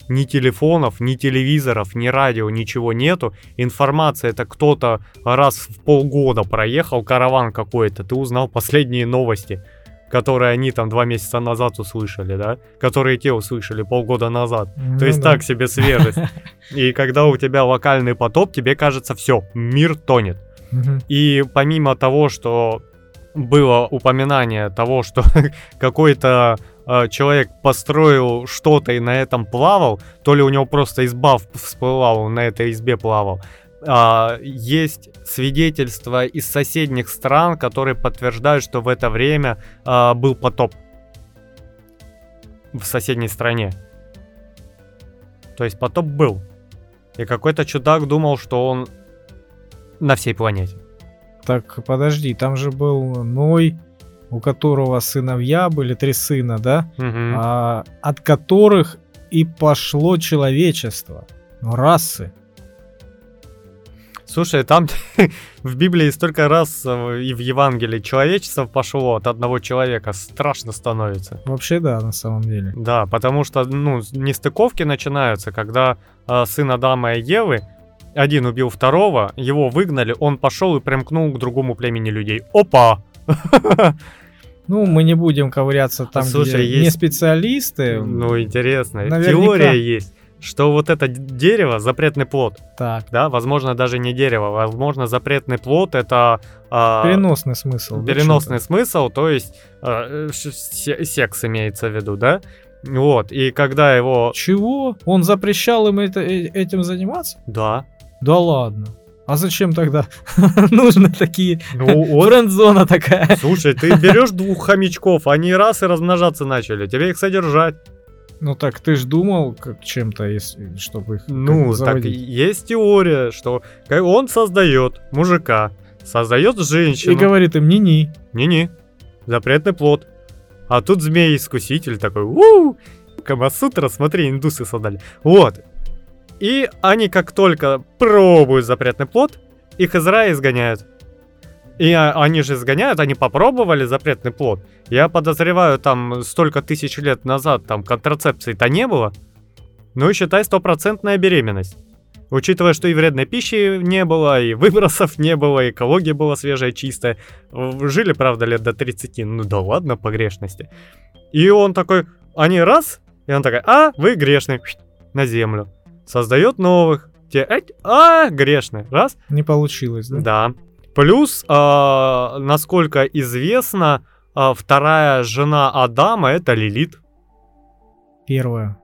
Speaker 1: ни телефонов, ни телевизоров, ни радио, ничего нету. Информация это кто-то раз в полгода проехал, караван какой-то, ты узнал последние новости, которые они там два месяца назад услышали, да, которые те услышали полгода назад. Ну, То есть да. так себе свежесть. И когда у тебя локальный потоп, тебе кажется, все, мир тонет. И помимо того, что было упоминание того, что <laughs> какой-то э, человек построил что-то и на этом плавал, то ли у него просто изба всплывала, он на этой избе плавал. Uh, есть свидетельства из соседних стран, которые подтверждают, что в это время uh, был потоп в соседней стране. То есть потоп был. И какой-то чудак думал, что он на всей планете.
Speaker 2: Так, подожди, там же был Ной, у которого сыновья были, три сына, да?
Speaker 1: Угу.
Speaker 2: А, от которых и пошло человечество, ну, расы.
Speaker 1: Слушай, там <laughs> в Библии столько раз э, и в Евангелии человечество пошло от одного человека, страшно становится.
Speaker 2: Вообще да, на самом деле.
Speaker 1: Да, потому что, ну, нестыковки начинаются, когда э, сын Адама и Евы один убил второго, его выгнали, он пошел и примкнул к другому племени людей. Опа! <laughs>
Speaker 2: Ну, мы не будем ковыряться там, Слушай, где есть... не специалисты.
Speaker 1: Ну, интересно. Наверняка. Теория есть, что вот это дерево запретный плод.
Speaker 2: Так.
Speaker 1: Да, возможно, даже не дерево, возможно, запретный плод это...
Speaker 2: А, переносный смысл.
Speaker 1: Переносный смысл, то есть а, секс имеется в виду, да? Вот, и когда его...
Speaker 2: Чего? Он запрещал им это, э, этим заниматься?
Speaker 1: Да.
Speaker 2: Да ладно. А зачем тогда <laughs> нужны такие?
Speaker 1: Ну, <laughs> вот.
Speaker 2: Френд-зона такая.
Speaker 1: Слушай, ты берешь двух хомячков, они раз и размножаться начали, тебе их содержать.
Speaker 2: Ну так ты ж думал как чем-то, если, чтобы их
Speaker 1: Ну, так есть теория, что он создает мужика, создает женщину.
Speaker 2: И говорит им ни-ни.
Speaker 1: Ни-ни. Запретный плод. А тут змей-искуситель такой, уу, Камасутра, смотри, индусы создали. Вот, и они как только пробуют запретный плод, их из рая изгоняют. И они же изгоняют, они попробовали запретный плод. Я подозреваю, там столько тысяч лет назад там контрацепции-то не было. Ну и считай стопроцентная беременность. Учитывая, что и вредной пищи не было, и выбросов не было, и экология была свежая, чистая. Жили, правда, лет до 30, ну да ладно, погрешности. И он такой, они раз, и он такой, а, вы грешны, на землю создает новых. Те, а, грешный. Раз.
Speaker 2: Не получилось, да?
Speaker 1: Да. Плюс, э, насколько известно, э, вторая жена Адама это Лилит.
Speaker 2: Первая.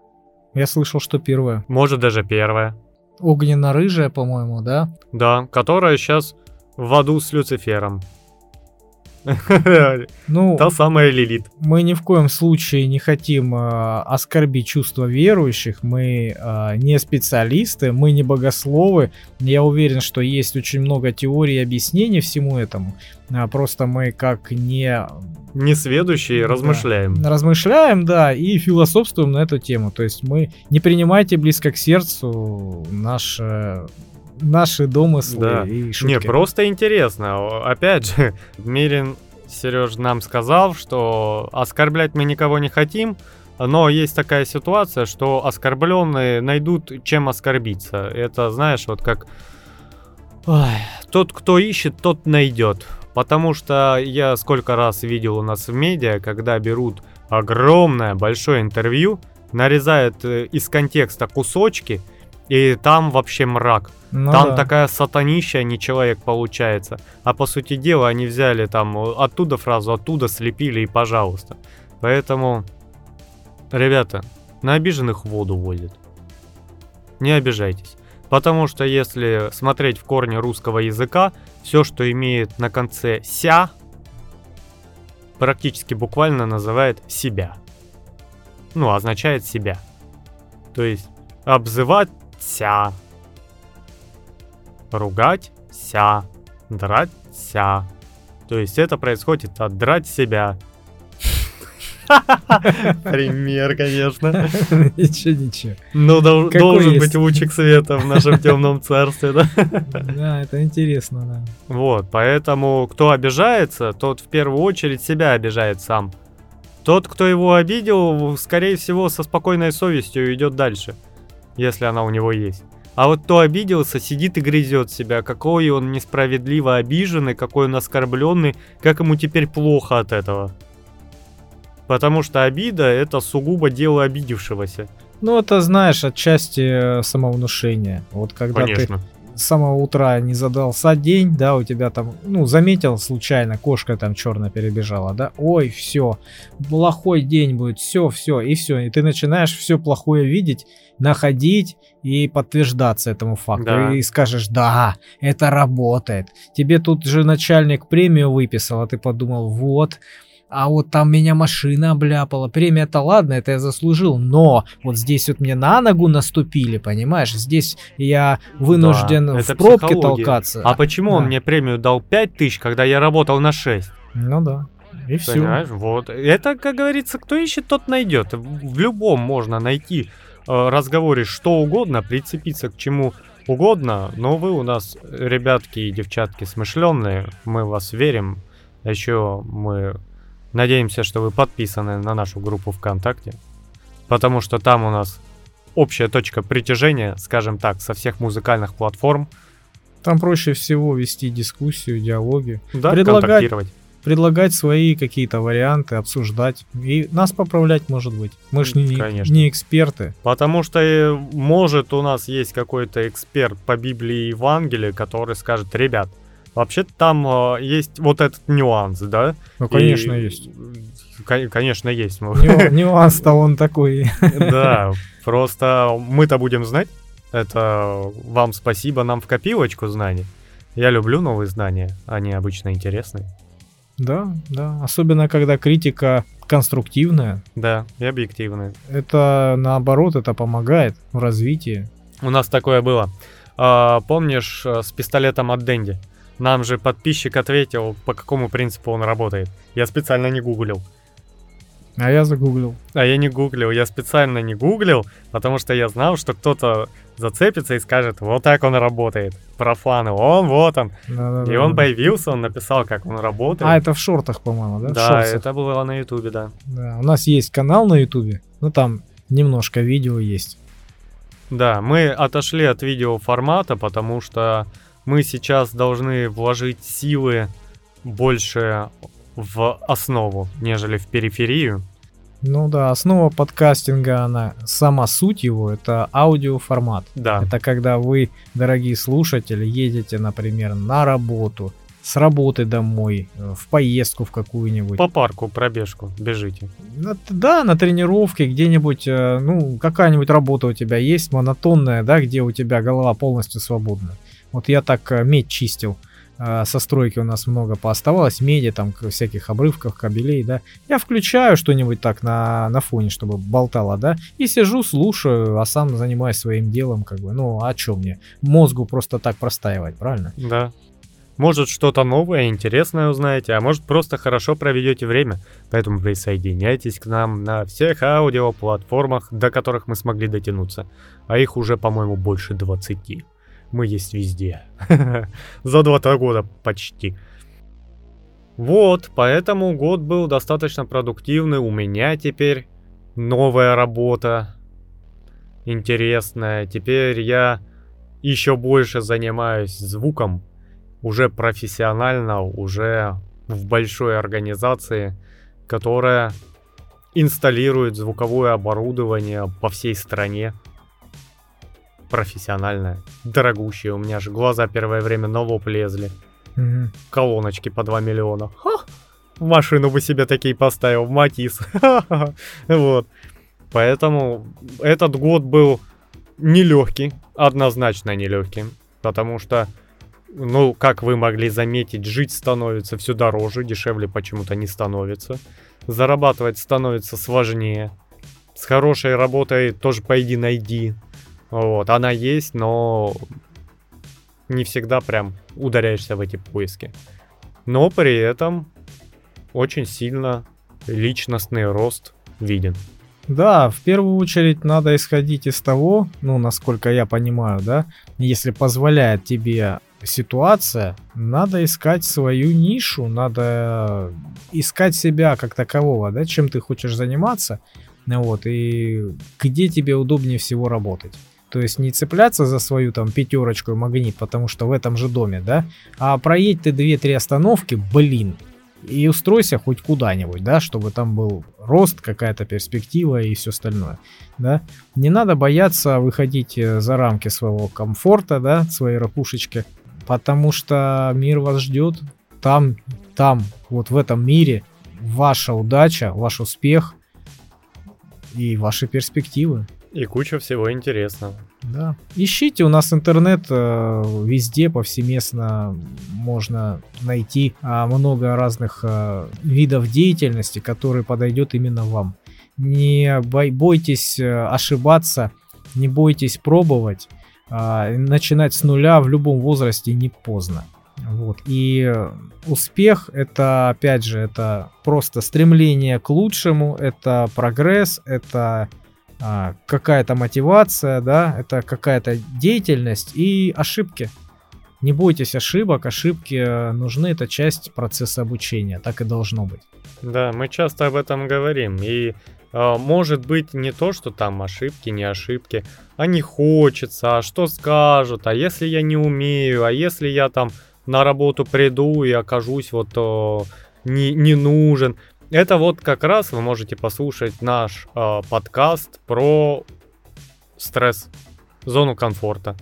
Speaker 2: Я слышал, что первая.
Speaker 1: Может, даже первая.
Speaker 2: Огненно-рыжая, по-моему, да?
Speaker 1: Да, которая сейчас в аду с Люцифером.
Speaker 2: Ну,
Speaker 1: Та самая Лилит.
Speaker 2: Мы ни в коем случае не хотим э, оскорбить чувства верующих. Мы э, не специалисты, мы не богословы. Я уверен, что есть очень много теорий и объяснений всему этому. А просто мы как не...
Speaker 1: Несведущие да, размышляем.
Speaker 2: Размышляем, да, и философствуем на эту тему. То есть мы не принимайте близко к сердцу наше наши домыслы да. и шутки.
Speaker 1: Не, просто интересно. Опять же, <laughs> Мирин Сереж нам сказал, что оскорблять мы никого не хотим, но есть такая ситуация, что оскорбленные найдут чем оскорбиться. Это, знаешь, вот как... Ой, тот, кто ищет, тот найдет. Потому что я сколько раз видел у нас в медиа, когда берут огромное большое интервью, нарезают э, из контекста кусочки, и там вообще мрак.
Speaker 2: Ну
Speaker 1: там
Speaker 2: да.
Speaker 1: такая сатанища, а не человек получается. А по сути дела они взяли там оттуда фразу, оттуда слепили и пожалуйста. Поэтому, ребята, на обиженных воду возят. Не обижайтесь. Потому что если смотреть в корне русского языка, все, что имеет на конце ся, практически буквально называет себя. Ну, означает себя. То есть обзываться, ругаться, драться. То есть это происходит от драть себя. <laughs> Пример, конечно. <laughs>
Speaker 2: Ничего, ничего.
Speaker 1: Ну, должен быть лучик света в нашем темном царстве, да? <laughs>
Speaker 2: Да, это интересно, да.
Speaker 1: Вот, поэтому кто обижается, тот в первую очередь себя обижает сам. Тот, кто его обидел, скорее всего, со спокойной совестью идет дальше, если она у него есть. А вот кто обиделся, сидит и грызет себя, какой он несправедливо обиженный, какой он оскорбленный, как ему теперь плохо от этого. Потому что обида это сугубо дело обидевшегося.
Speaker 2: Ну, это, знаешь, отчасти э, самовнушение. Вот когда ты с самого утра не задался день, да, у тебя там, ну, заметил случайно, кошка там черная перебежала, да, ой, все, плохой день будет, все, все, и все, и ты начинаешь все плохое видеть, находить и подтверждаться этому факту,
Speaker 1: Да.
Speaker 2: и скажешь, да, это работает. Тебе тут же начальник премию выписал, а ты подумал, вот, а вот там меня машина обляпала. Премия-то ладно, это я заслужил, но вот здесь вот мне на ногу наступили, понимаешь? Здесь я вынужден
Speaker 1: Да,
Speaker 2: в пробке
Speaker 1: психология.
Speaker 2: толкаться.
Speaker 1: А почему он
Speaker 2: Да.
Speaker 1: мне премию дал 5 тысяч, когда я работал на 6?
Speaker 2: Ну да. И все.
Speaker 1: Понимаешь? Вот. Это, как говорится, кто ищет, тот найдет. В любом можно найти э, разговоре что угодно, прицепиться к чему угодно, но вы у нас, ребятки и девчатки, смышленные, мы вас верим. Еще мы надеемся, что вы подписаны на нашу группу ВКонтакте, потому что там у нас общая точка притяжения, скажем так, со всех музыкальных платформ.
Speaker 2: Там проще всего вести дискуссию, диалоги,
Speaker 1: Да,
Speaker 2: Предлагать. предлагать свои какие-то варианты, обсуждать. И нас поправлять, может быть. Мы ж не,
Speaker 1: Конечно.
Speaker 2: не эксперты.
Speaker 1: Потому что, э, может, у нас есть какой-то эксперт по Библии и Евангелию, который скажет, ребят, вообще там э, есть вот этот нюанс, да?
Speaker 2: Ну, конечно,
Speaker 1: И-
Speaker 2: есть.
Speaker 1: Кон- Конечно, есть.
Speaker 2: Ню- Нюанс-то он такой.
Speaker 1: Да, просто мы-то будем знать. Это вам спасибо нам в копилочку знаний. Я люблю новые знания, они обычно интересные.
Speaker 2: Да, да. Особенно, когда критика конструктивная.
Speaker 1: Да, и объективные.
Speaker 2: Это наоборот, это помогает в развитии.
Speaker 1: У нас такое было. А, помнишь э, с пистолетом от Дэнди? Нам же подписчик ответил, по какому принципу он работает. Я специально не гуглил.
Speaker 2: А я загуглил.
Speaker 1: А я не гуглил, я специально не гуглил, потому что я знал, что кто-то зацепится и скажет, вот так он работает. Профаны, он, вот он.
Speaker 2: Да-да-да.
Speaker 1: И он появился, он написал, как он работает.
Speaker 2: А, это в шортах, по-моему, да?
Speaker 1: Да, это было на ютубе, да.
Speaker 2: Да, У нас есть канал на ютубе, ну там немножко видео есть.
Speaker 1: Да, мы отошли от видеоформата, потому что мы сейчас должны вложить силы больше в основу, нежели в периферию.
Speaker 2: Ну да, основа подкастинга, она, сама суть его, это аудиоформат.
Speaker 1: Да,
Speaker 2: Это когда вы, дорогие слушатели, едете, например, на работу, с работы домой, э, в поездку в какую-нибудь.
Speaker 1: по парку пробежку бежите.
Speaker 2: Да, на тренировке где-нибудь, э, ну, какая-нибудь работа у тебя есть, монотонная, да, где у тебя голова полностью свободна. Вот я так э, медь чистил, э, со стройки у нас много пооставалось, меди, там, всяких обрывков, кабелей, да. Я включаю что-нибудь так на, на фоне, чтобы болтало, да, и сижу, слушаю, а сам занимаюсь своим делом, как бы, ну, а чё мне? Мозгу просто так простаивать, правильно?
Speaker 1: Да. Может что-то новое, интересное узнаете, а может просто хорошо проведете время. Поэтому присоединяйтесь к нам на всех аудиоплатформах, до которых мы смогли дотянуться. А их уже, по-моему, больше 20. Мы есть везде. <laughs> За 2 года почти. Вот, поэтому год был достаточно продуктивный. У меня теперь новая работа. Интересная. Теперь я еще больше занимаюсь звуком. уже профессионально, уже в большой организации, которая инсталирует звуковое оборудование по всей стране. Профессиональное, дорогущее. У меня же глаза первое время на лоб лезли.
Speaker 2: Мгм.
Speaker 1: Колоночки по 2 миллиона. Ха! Машину бы себе такие поставил, Матис. <laughs> Вот. Поэтому этот год был нелегкий, однозначно нелегкий. Потому что, ну, как вы могли заметить, жить становится все дороже, дешевле почему-то не становится. Зарабатывать становится сложнее. С хорошей работой тоже пойди найди. Вот, она есть, но не всегда прям ударяешься в эти поиски. Но при этом очень сильно личностный рост виден.
Speaker 2: Да, в первую очередь надо исходить из того, ну, насколько я понимаю, да, если позволяет тебе ситуация, надо искать свою нишу, надо искать себя как такового, да, чем ты хочешь заниматься, вот, и где тебе удобнее всего работать. То есть не цепляться за свою там пятерочку и магнит, потому что в этом же доме, да, а проедь ты 2-3 остановки, блин, и устройся хоть куда-нибудь, да, чтобы там был рост, какая-то перспектива и все остальное, да. Не надо бояться выходить э, за рамки своего комфорта, да, своей ракушечки, потому что мир вас ждет, там, там, вот в этом мире ваша удача, ваш успех и ваши перспективы.
Speaker 1: И куча всего интересного.
Speaker 2: Да. Ищите, у нас интернет э, везде, повсеместно можно найти а, много разных э, видов деятельности, которые подойдет именно вам. Не бой- бойтесь э, ошибаться, не бойтесь пробовать. А, начинать с нуля в любом возрасте не поздно. Вот. И э, успех это, опять же, это просто стремление к лучшему, это прогресс, это какая-то мотивация, да, это какая-то деятельность и ошибки. Не бойтесь ошибок, ошибки э, нужны, это часть процесса обучения, так и должно быть.
Speaker 1: Да, мы часто об этом говорим. И э, может быть не то, что там ошибки, не ошибки, а не хочется, а что скажут, а если я не умею, а если я там на работу приду и окажусь вот э, не, не нужен. Это вот как раз вы можете послушать наш э, подкаст про стресс, зону комфорта.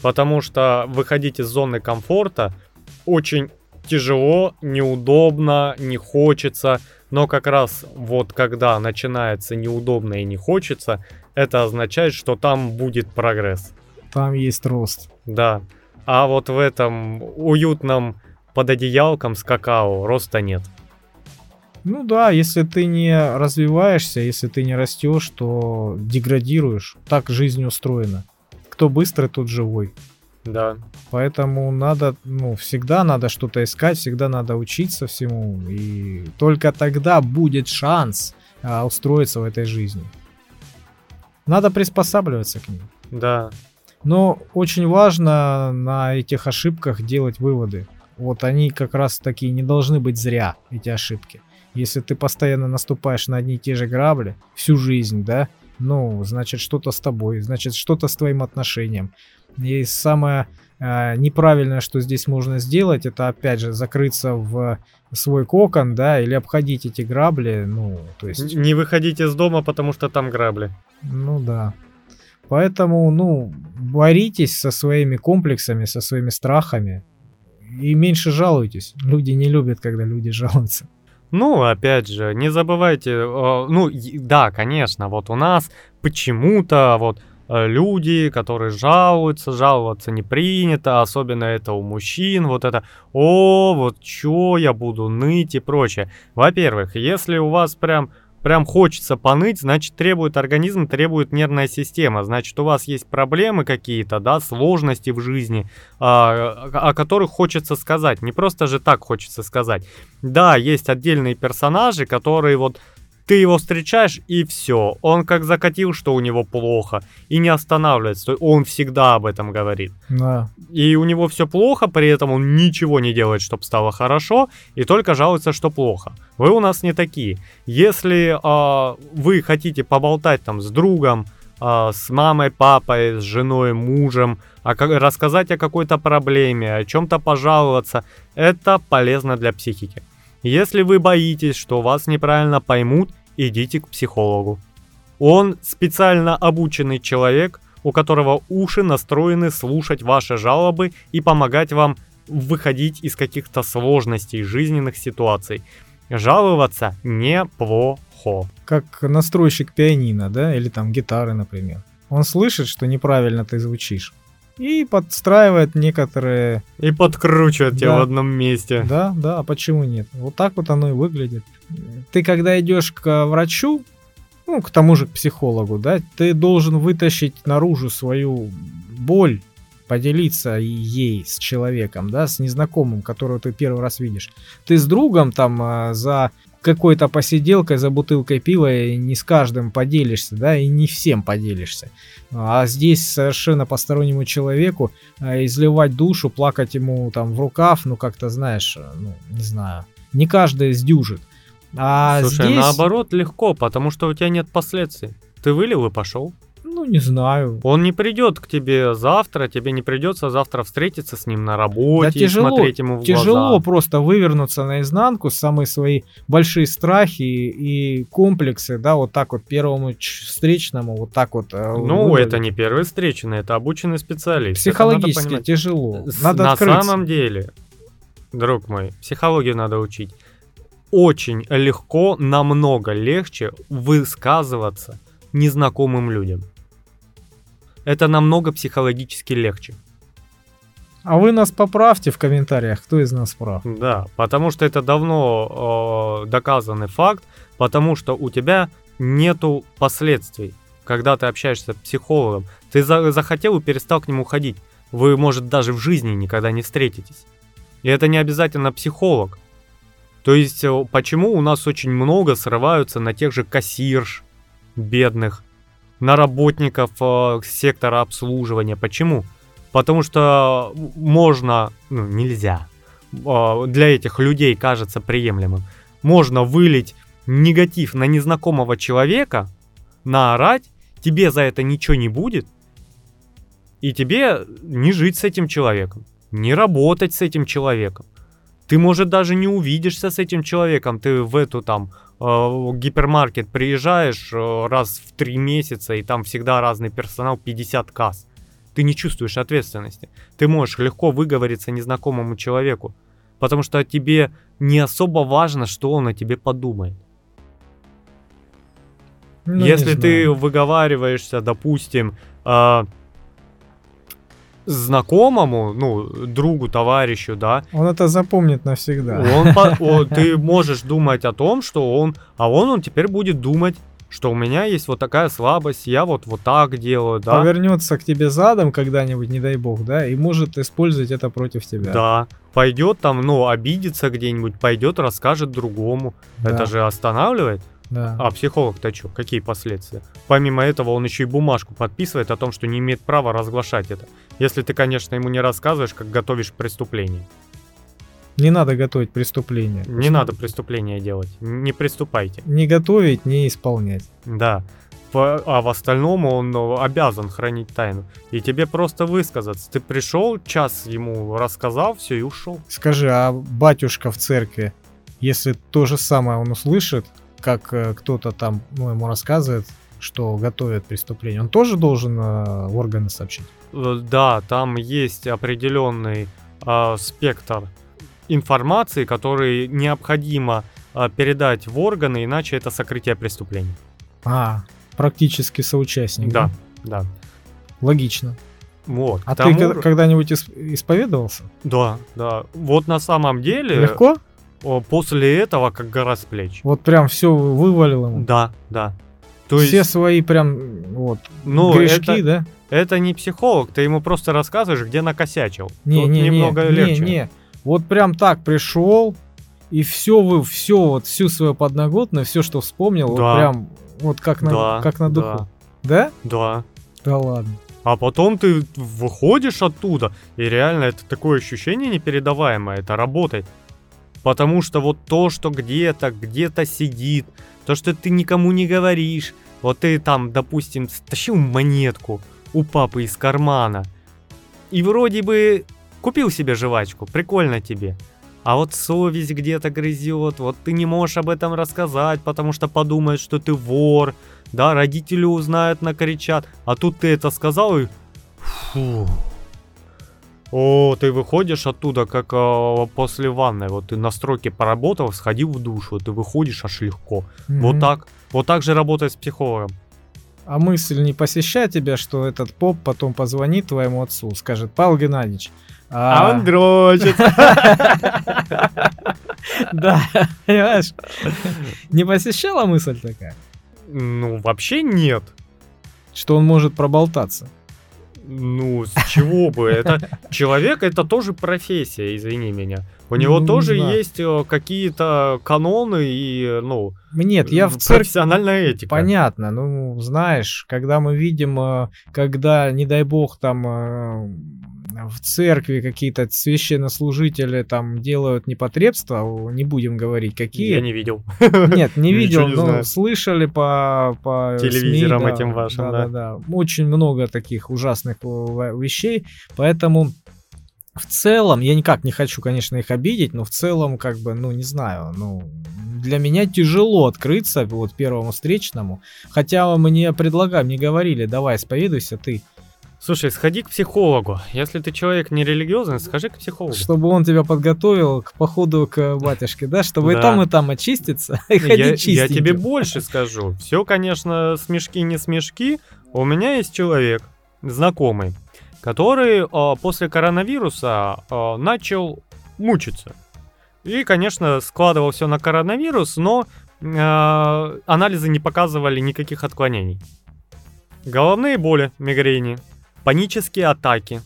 Speaker 1: Потому что выходить из зоны комфорта очень тяжело, неудобно, не хочется. Но как раз вот когда начинается неудобно и не хочется, это означает, что там будет прогресс.
Speaker 2: Там есть рост.
Speaker 1: Да. А вот в этом уютном под одеялком с какао роста нет.
Speaker 2: Ну да, если ты не развиваешься, если ты не растешь, то деградируешь. Так жизнь устроена. Кто быстрый, тот живой.
Speaker 1: Да.
Speaker 2: Поэтому надо, ну, всегда надо что-то искать, всегда надо учиться всему. И только тогда будет шанс а, устроиться в этой жизни. Надо приспосабливаться к ним.
Speaker 1: Да.
Speaker 2: Но очень важно на этих ошибках делать выводы. Вот они как раз таки не должны быть зря, эти ошибки. Если ты постоянно наступаешь на одни и те же грабли всю жизнь, да, ну, значит, что-то с тобой, значит, что-то с твоим отношением. И самое э, неправильное, что здесь можно сделать, это опять же закрыться в свой кокон, да, или обходить эти грабли, ну, то есть...
Speaker 1: Не выходить из дома, потому что там грабли.
Speaker 2: Ну да. Поэтому, ну, боритесь со своими комплексами, со своими страхами и меньше жалуйтесь. Люди не любят, когда люди жалуются.
Speaker 1: Ну, опять же, не забывайте, э, ну, да, конечно, вот у нас почему-то вот э, люди, которые жалуются, жаловаться не принято, особенно это у мужчин, вот это, о, вот чё я буду ныть и прочее. Во-первых, если у вас прям прям хочется поныть, значит требует организм, требует нервная система, значит у вас есть проблемы какие-то, да, сложности в жизни, а, о которых хочется сказать, не просто же так хочется сказать. Да, есть отдельные персонажи, которые вот ты его встречаешь и все, он как закатил, что у него плохо, и не останавливается, он всегда об этом говорит.
Speaker 2: Да.
Speaker 1: И у него все плохо, при этом он ничего не делает, чтобы стало хорошо, и только жалуется, что плохо. Вы у нас не такие. Если а, вы хотите поболтать там с другом, а, с мамой, папой, с женой, мужем, а как, рассказать о какой-то проблеме, о чем-то пожаловаться, это полезно для психики. Если вы боитесь, что вас неправильно поймут, идите к психологу. Он специально обученный человек, у которого уши настроены слушать ваши жалобы и помогать вам выходить из каких-то сложностей, жизненных ситуаций. Жаловаться неплохо.
Speaker 2: Как настройщик пианино, да, или там гитары, например. Он слышит, что неправильно ты звучишь. И подстраивает некоторые...
Speaker 1: И подкручивает да. тебя в одном месте.
Speaker 2: Да, да, а почему нет? Вот так вот оно и выглядит. Ты когда идешь к врачу, ну, к тому же к психологу, да, ты должен вытащить наружу свою боль, поделиться ей с человеком, да, с незнакомым, которого ты первый раз видишь. Ты с другом там а, за какой-то посиделкой, за бутылкой пива и не с каждым поделишься, да, и не всем поделишься. А здесь совершенно постороннему человеку а, изливать душу, плакать ему там в рукав, ну как-то знаешь, ну не знаю, не каждый сдюжит.
Speaker 1: А Слушай, здесь... наоборот легко, потому что у тебя нет последствий. Ты вылил и пошел.
Speaker 2: Ну, не знаю.
Speaker 1: Он не придет к тебе завтра, тебе не придется завтра встретиться с ним на работе да
Speaker 2: тяжело,
Speaker 1: смотреть ему в
Speaker 2: Тяжело
Speaker 1: глаза.
Speaker 2: просто вывернуться наизнанку, самые свои большие страхи и комплексы, да, вот так вот первому встречному, вот так вот.
Speaker 1: Э, ну, вывалить. это не первый встречный, это обученный специалист.
Speaker 2: Психологически надо тяжело.
Speaker 1: Надо на открыться. самом деле, друг мой, психологию надо учить. Очень легко, намного легче высказываться незнакомым людям это намного психологически легче.
Speaker 2: А вы нас поправьте в комментариях, кто из нас прав.
Speaker 1: Да, потому что это давно э, доказанный факт, потому что у тебя нету последствий, когда ты общаешься с психологом. Ты за захотел и перестал к нему ходить. Вы, может, даже в жизни никогда не встретитесь. И это не обязательно психолог. То есть, почему у нас очень много срываются на тех же кассирш бедных, на работников э, сектора обслуживания. Почему? Потому что можно, ну, нельзя, э, для этих людей кажется приемлемым. Можно вылить негатив на незнакомого человека, наорать, тебе за это ничего не будет, и тебе не жить с этим человеком, не работать с этим человеком. Ты, может, даже не увидишься с этим человеком, ты в эту там гипермаркет приезжаешь э, раз в три месяца, и там всегда разный персонал, 50 касс. Ты не чувствуешь ответственности. Ты можешь легко выговориться незнакомому человеку, потому что тебе не особо важно, что он о тебе подумает. Ну, Если ты выговариваешься, допустим, э, знакомому, ну, другу, товарищу, да.
Speaker 2: Он это запомнит навсегда.
Speaker 1: Он, <laughs> о, ты можешь думать о том, что он, а он, он теперь будет думать, что у меня есть вот такая слабость, я вот вот так делаю, да.
Speaker 2: Повернется к тебе задом когда-нибудь, не дай бог, да, и может использовать это против тебя.
Speaker 1: Да, пойдет там, ну, обидится где-нибудь, пойдет, расскажет другому. Да. Это же останавливает. Да. А психолог-то что? Какие последствия? Помимо этого, он еще и бумажку подписывает о том, что не имеет права разглашать это. Если ты, конечно, ему не рассказываешь, как готовишь преступление.
Speaker 2: Не надо готовить преступление.
Speaker 1: Не надо преступление делать. Не приступайте.
Speaker 2: Не готовить, не исполнять.
Speaker 1: Да. А в остальном он ну, обязан хранить тайну. И тебе просто высказаться. Ты пришел, час ему рассказал, все и ушел.
Speaker 2: Скажи, а батюшка в церкви, если то же самое он услышит, как э, кто-то там ну, ему рассказывает, что готовят преступление, он тоже должен э, в органы сообщить?
Speaker 1: Э, да, там есть определенный э, спектр информации, который необходимо э, передать в органы, иначе это сокрытие преступления.
Speaker 2: А, практически соучастник.
Speaker 1: Да, да. да.
Speaker 2: Логично.
Speaker 1: Вот.
Speaker 2: А тому... ты когда-нибудь исповедовался?
Speaker 1: Да, да. Вот на самом деле...
Speaker 2: Легко?
Speaker 1: После этого как гора с плеч.
Speaker 2: Вот прям все вывалил ему?
Speaker 1: Да, да.
Speaker 2: То Все есть... свои прям вот ну, грешки,
Speaker 1: это,
Speaker 2: да?
Speaker 1: Это не психолог, ты ему просто рассказываешь, где накосячил.
Speaker 2: Не, Тут не, немного не, легче. Не, не. Вот прям так пришел, и все вы, все, вот всю свою подноготную, все, что вспомнил, да. вот прям, вот как на, да, как на духу. Да.
Speaker 1: Да? Да.
Speaker 2: Да ладно.
Speaker 1: А потом ты выходишь оттуда, и реально это такое ощущение непередаваемое, это работает. Потому что вот то, что где-то, где-то сидит, то, что ты никому не говоришь, Вот ты там, допустим, стащил монетку у папы из кармана, и вроде бы купил себе жвачку, прикольно тебе. А вот совесть где-то грызет, вот ты не можешь об этом рассказать, потому что подумают, что ты вор, да, родители узнают, накричат, а тут ты это сказал и... Фу. О, ты выходишь оттуда, как э, после ванны. Вот ты на стройке поработал, сходил в душу, ты выходишь аж легко.
Speaker 2: Мгм.
Speaker 1: Вот так. Вот так же работает с психологом.
Speaker 2: А мысль не посещает тебя, что этот поп потом позвонит твоему отцу, скажет, Павел Геннадьевич, а,
Speaker 1: дрочит. <laughs>
Speaker 2: Да, понимаешь? Не посещала мысль такая,
Speaker 1: Ну, вообще нет.
Speaker 2: что он может проболтаться.
Speaker 1: Ну, с чего бы? Это человек, это тоже профессия, извини меня. У него
Speaker 2: Ну,
Speaker 1: тоже
Speaker 2: да.
Speaker 1: есть э, какие-то каноны и, ну,
Speaker 2: Нет, я в церкви...
Speaker 1: профессиональная этика.
Speaker 2: Понятно, ну, знаешь, когда мы видим, э, когда, не дай бог, там э, в церкви какие-то священнослужители там делают непотребства, не будем говорить, какие.
Speaker 1: Я не видел. <laughs>
Speaker 2: Нет, не <laughs> видел,
Speaker 1: не
Speaker 2: но
Speaker 1: знаю.
Speaker 2: слышали по, по
Speaker 1: Телевизорам
Speaker 2: СМИ, да,
Speaker 1: этим вашим, да.
Speaker 2: да, да. Очень много таких ужасных вещей, поэтому в целом, я никак не хочу, конечно, их обидеть, но в целом, как бы, ну, не знаю, ну, для меня тяжело открыться вот первому встречному, хотя мне предлагали, мне говорили, давай, исповедуйся ты,
Speaker 1: Слушай, сходи к психологу. Если ты человек нерелигиозный, схожи к психологу.
Speaker 2: чтобы он тебя подготовил к походу к батюшке, да, чтобы и
Speaker 1: Да.
Speaker 2: там, и там очиститься, <laughs> и
Speaker 1: Я,
Speaker 2: ходить
Speaker 1: я тебе больше скажу. Все, конечно, смешки не смешки. У меня есть человек, знакомый, который э, после коронавируса э, начал мучиться. И, конечно, складывал все на коронавирус, но э, анализы не показывали никаких отклонений. Головные боли, мигрени, панические атаки,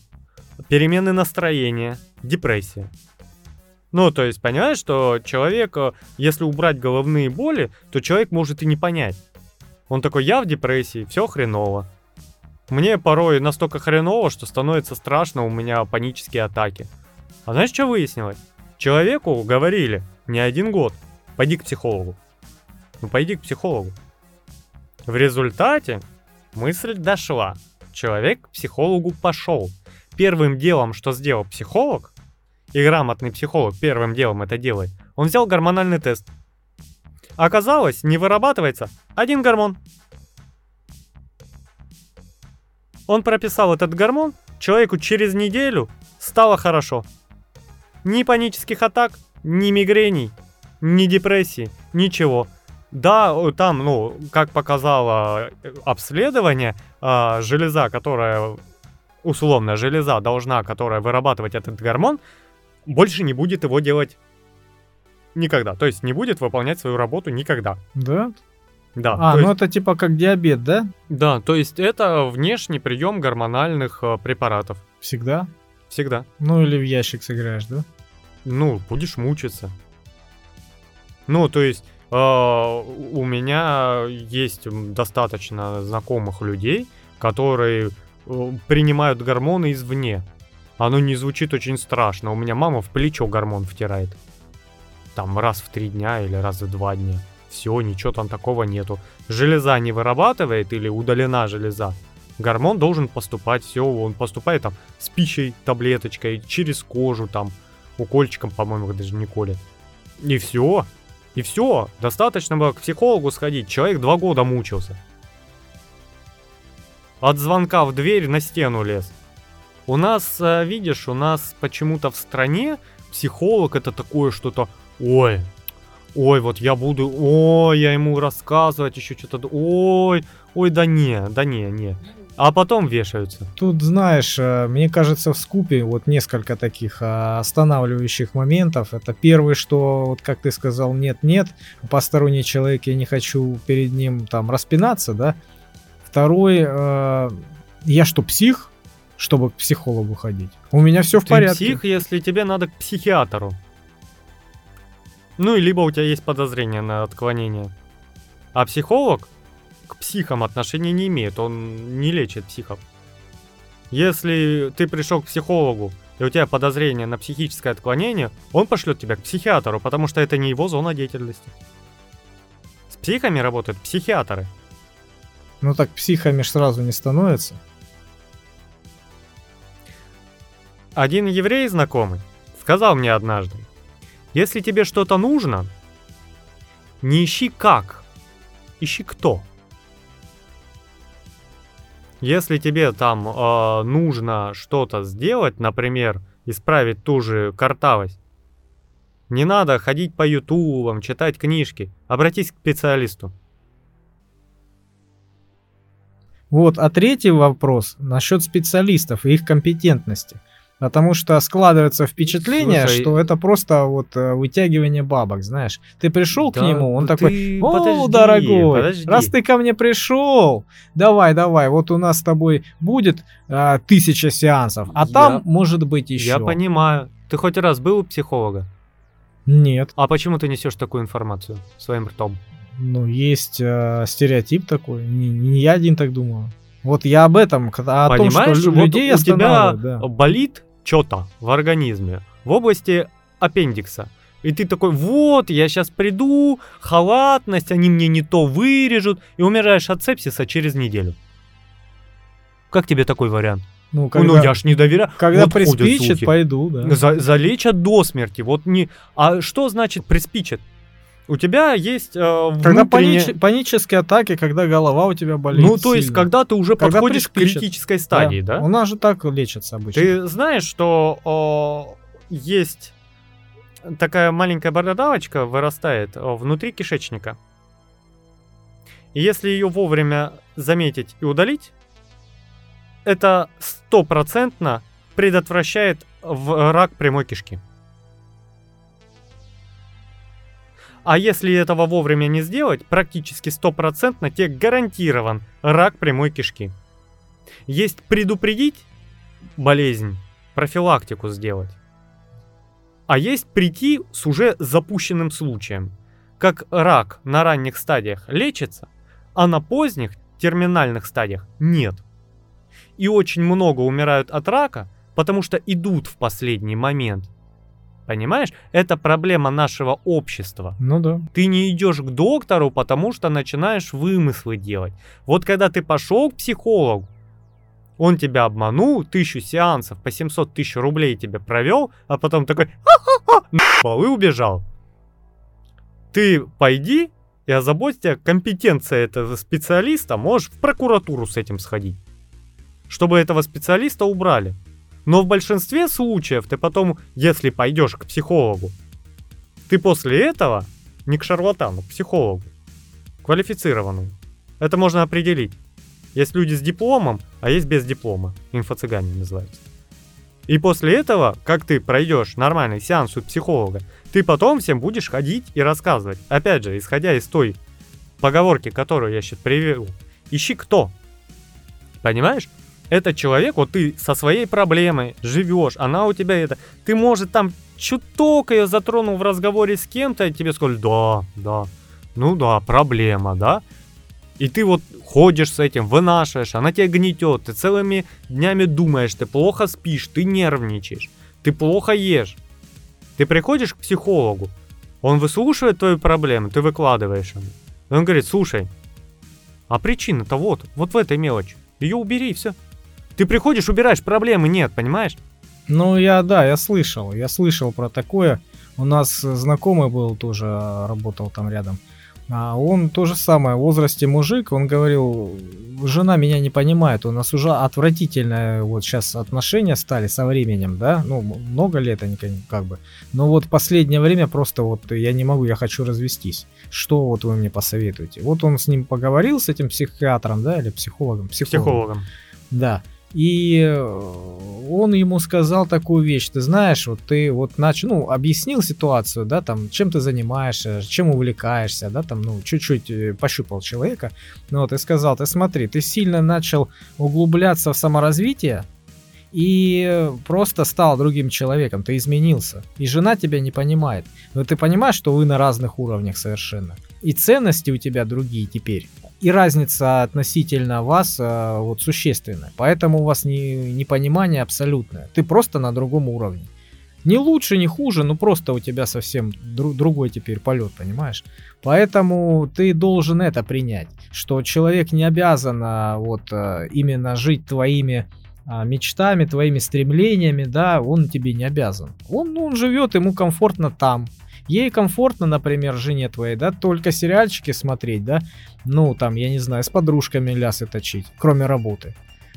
Speaker 1: перемены настроения, депрессия. Ну, то есть, понимаешь, что человек, э, если убрать головные боли, то человек может и не понять. Он такой, я в депрессии, все хреново. Мне порой настолько хреново, что становится страшно, у меня панические атаки. А знаешь, что выяснилось? Человеку говорили не один год, пойди к психологу. Ну, пойди к психологу. В результате мысль дошла. Человек к психологу пошел. Первым делом, что сделал психолог, и грамотный психолог первым делом это делает, он взял гормональный тест. Оказалось, не вырабатывается один гормон. Он прописал этот гормон, человеку через неделю стало хорошо. Ни панических атак, ни мигрений, ни депрессии, ничего. Да, там, ну, как показало э, обследование, а, железа, которая, условно, железа должна, которая вырабатывать этот гормон, больше не будет его делать никогда. То есть не будет выполнять свою работу никогда.
Speaker 2: Да?
Speaker 1: Да,
Speaker 2: А, ну
Speaker 1: есть,
Speaker 2: это типа как диабет, да?
Speaker 1: да, то есть это внешний прием гормональных э, препаратов.
Speaker 2: Всегда?
Speaker 1: Всегда.
Speaker 2: Ну или в ящик сыграешь, да?
Speaker 1: Ну, будешь мучиться. Ну, то есть, у меня есть достаточно знакомых людей, которые э, принимают гормоны извне. Оно не звучит очень страшно. У меня мама в плечо гормон втирает. Там раз в три дня или раз в два дня. Все, ничего там такого нету. Железа не вырабатывает или удалена железа. Гормон должен поступать, все, он поступает там с пищей, таблеточкой, через кожу там, укольчиком, по-моему, даже не колят. И все. И все. Достаточно было к психологу сходить. Человек два года мучился. От звонка в дверь на стену лез. У нас, э, видишь, у нас почему-то в стране психолог это такое что-то, ой, ой, вот я буду, ой, я ему рассказывать еще что-то, ой, ой, да не, да не, не. А потом вешаются.
Speaker 2: Тут, знаешь, э, мне кажется, в скупе вот несколько таких а, останавливающих моментов. Это первый, что, вот как ты сказал, нет-нет, посторонний человек, я не хочу перед ним там распинаться, да. Второй, э, я что, псих, чтобы к психологу ходить? У меня все в
Speaker 1: Ты
Speaker 2: порядке.
Speaker 1: псих, если тебе надо к психиатру. Ну и либо у тебя есть подозрение на отклонение. А психолог к психам отношения не имеет, он не лечит психов. Если ты пришел к психологу, и у тебя подозрение на психическое отклонение, он пошлет тебя к психиатру, потому что это не его зона деятельности. С психами работают психиатры.
Speaker 2: Ну так психами ж сразу не становится.
Speaker 1: Один еврей знакомый сказал мне однажды, если тебе что-то нужно, не ищи как, ищи кто. Если тебе там э, нужно что-то сделать, например, исправить ту же картавость, не надо ходить по ютубам, читать книжки. Обратись к специалисту.
Speaker 2: Вот, а третий вопрос насчет специалистов и их компетентности. Потому что складывается впечатление,
Speaker 1: Слушай,
Speaker 2: что это просто вот э, вытягивание бабок, знаешь. Ты пришел к
Speaker 1: Да,
Speaker 2: нему, он такой, о,
Speaker 1: подожди,
Speaker 2: дорогой,
Speaker 1: подожди».
Speaker 2: раз ты ко мне пришел, давай, давай, вот у нас с тобой будет а, тысяча сеансов, а
Speaker 1: Я-
Speaker 2: там может быть еще.
Speaker 1: Я понимаю. Ты хоть раз был у психолога?
Speaker 2: Нет,
Speaker 1: А почему ты несешь такую информацию своим ртом?
Speaker 2: ну есть э, стереотип такой, не, не я один так думаю. Вот я об этом, к- о том, что
Speaker 1: Понимаешь, вот
Speaker 2: людей
Speaker 1: у тебя
Speaker 2: да.
Speaker 1: болит что-то в организме в области аппендикса. И ты такой, вот, я сейчас приду, халатность, они мне не то вырежут, и умираешь от сепсиса через неделю. Как тебе такой вариант?
Speaker 2: Ну, когда,
Speaker 1: ну я ж не доверяю.
Speaker 2: когда
Speaker 1: Вот
Speaker 2: приспичит, пойду, да.
Speaker 1: За- залечат до смерти. Вот не. А что значит приспичит? У тебя есть э,
Speaker 2: Когда
Speaker 1: внутренне-
Speaker 2: панич- панические атаки, когда голова у тебя болит.
Speaker 1: Ну, то есть,
Speaker 2: сильно.
Speaker 1: когда ты уже
Speaker 2: Когда
Speaker 1: подходишь к критической стадии, да?
Speaker 2: У нас же так лечатся обычно.
Speaker 1: Ты знаешь, что о, есть такая маленькая бородавочка вырастает внутри кишечника. И если ее вовремя заметить и удалить, это стопроцентно предотвращает рак прямой кишки. А если этого вовремя не сделать, практически стопроцентно тебе гарантирован рак прямой кишки. Есть предупредить болезнь, профилактику сделать. А есть прийти с уже запущенным случаем. Как рак на ранних стадиях лечится, а на поздних терминальных стадиях нет. И очень много умирают от рака, потому что идут в последний момент. Понимаешь? Это проблема нашего общества.
Speaker 2: Ну да.
Speaker 1: Ты не идешь к доктору, потому что начинаешь вымыслы делать. Вот когда ты пошел к психологу, он тебя обманул, тысячу сеансов по 700 тысяч рублей тебе провел, а потом такой «Ха-ха-ха», и убежал. Ты пойди и озаботься, компетенция этого специалиста, можешь в прокуратуру с этим сходить. Чтобы этого специалиста убрали. Но в большинстве случаев ты потом, если пойдешь к психологу, ты после этого не к шарлатану, к психологу, квалифицированному. Это можно определить. Есть люди с дипломом, а есть без диплома. Инфо-цыгане называются. И после этого, как ты пройдешь нормальный сеанс у психолога, ты потом всем будешь ходить и рассказывать. Опять же, исходя из той поговорки, которую я сейчас привел. Ищи кто. Понимаешь? Этот человек, вот ты со своей проблемой живешь, она у тебя это... Ты, может, там чуток ее затронул в разговоре с кем-то, и тебе сказали, да, да, ну да, проблема, да? И ты вот ходишь с этим, вынашиваешь, она тебя гнетет, ты целыми днями думаешь, ты плохо спишь, ты нервничаешь, ты плохо ешь. Ты приходишь к психологу, он выслушивает твою проблему, ты выкладываешь ему. И он говорит, слушай, а причина-то вот, вот в этой мелочи. Ее убери и все. Ты приходишь, убираешь, проблемы нет, понимаешь?
Speaker 2: Ну, я, да, я слышал, я слышал про такое. У нас знакомый был тоже, работал там рядом. А он то же самое, в возрасте мужик, он говорил, жена меня не понимает, у нас уже отвратительное вот сейчас отношения стали со временем, да, ну, много лет они как бы, но вот последнее время просто вот я не могу, я хочу развестись. Что вот вы мне посоветуете? Вот он с ним поговорил, с этим психиатром, да, или психологом?
Speaker 1: Психологом.
Speaker 2: Да. И э, он ему сказал такую вещь, ты знаешь, вот ты вот начал, ну, объяснил ситуацию, да, там, чем ты занимаешься, чем увлекаешься, да, там, ну, чуть-чуть э, пощупал человека, ну, вот, и сказал, ты смотри, ты сильно начал углубляться в саморазвитие, и просто стал другим человеком, ты изменился. И жена тебя не понимает. Но ты понимаешь, что вы на разных уровнях совершенно. И ценности у тебя другие теперь. И разница относительно вас э, вот существенная. Поэтому у вас не, непонимание абсолютное. Ты просто на другом уровне. Не лучше, не хуже, но просто у тебя совсем дру- другой теперь полет, понимаешь? Поэтому ты должен это принять, что человек не обязан а, вот а, именно жить твоими мечтами, твоими стремлениями, да, он тебе не обязан. Он, он живет, ему комфортно там. Ей комфортно, например, жене твоей, да, только сериальчики смотреть, да, ну, там, я не знаю, с подружками лясы точить, кроме работы.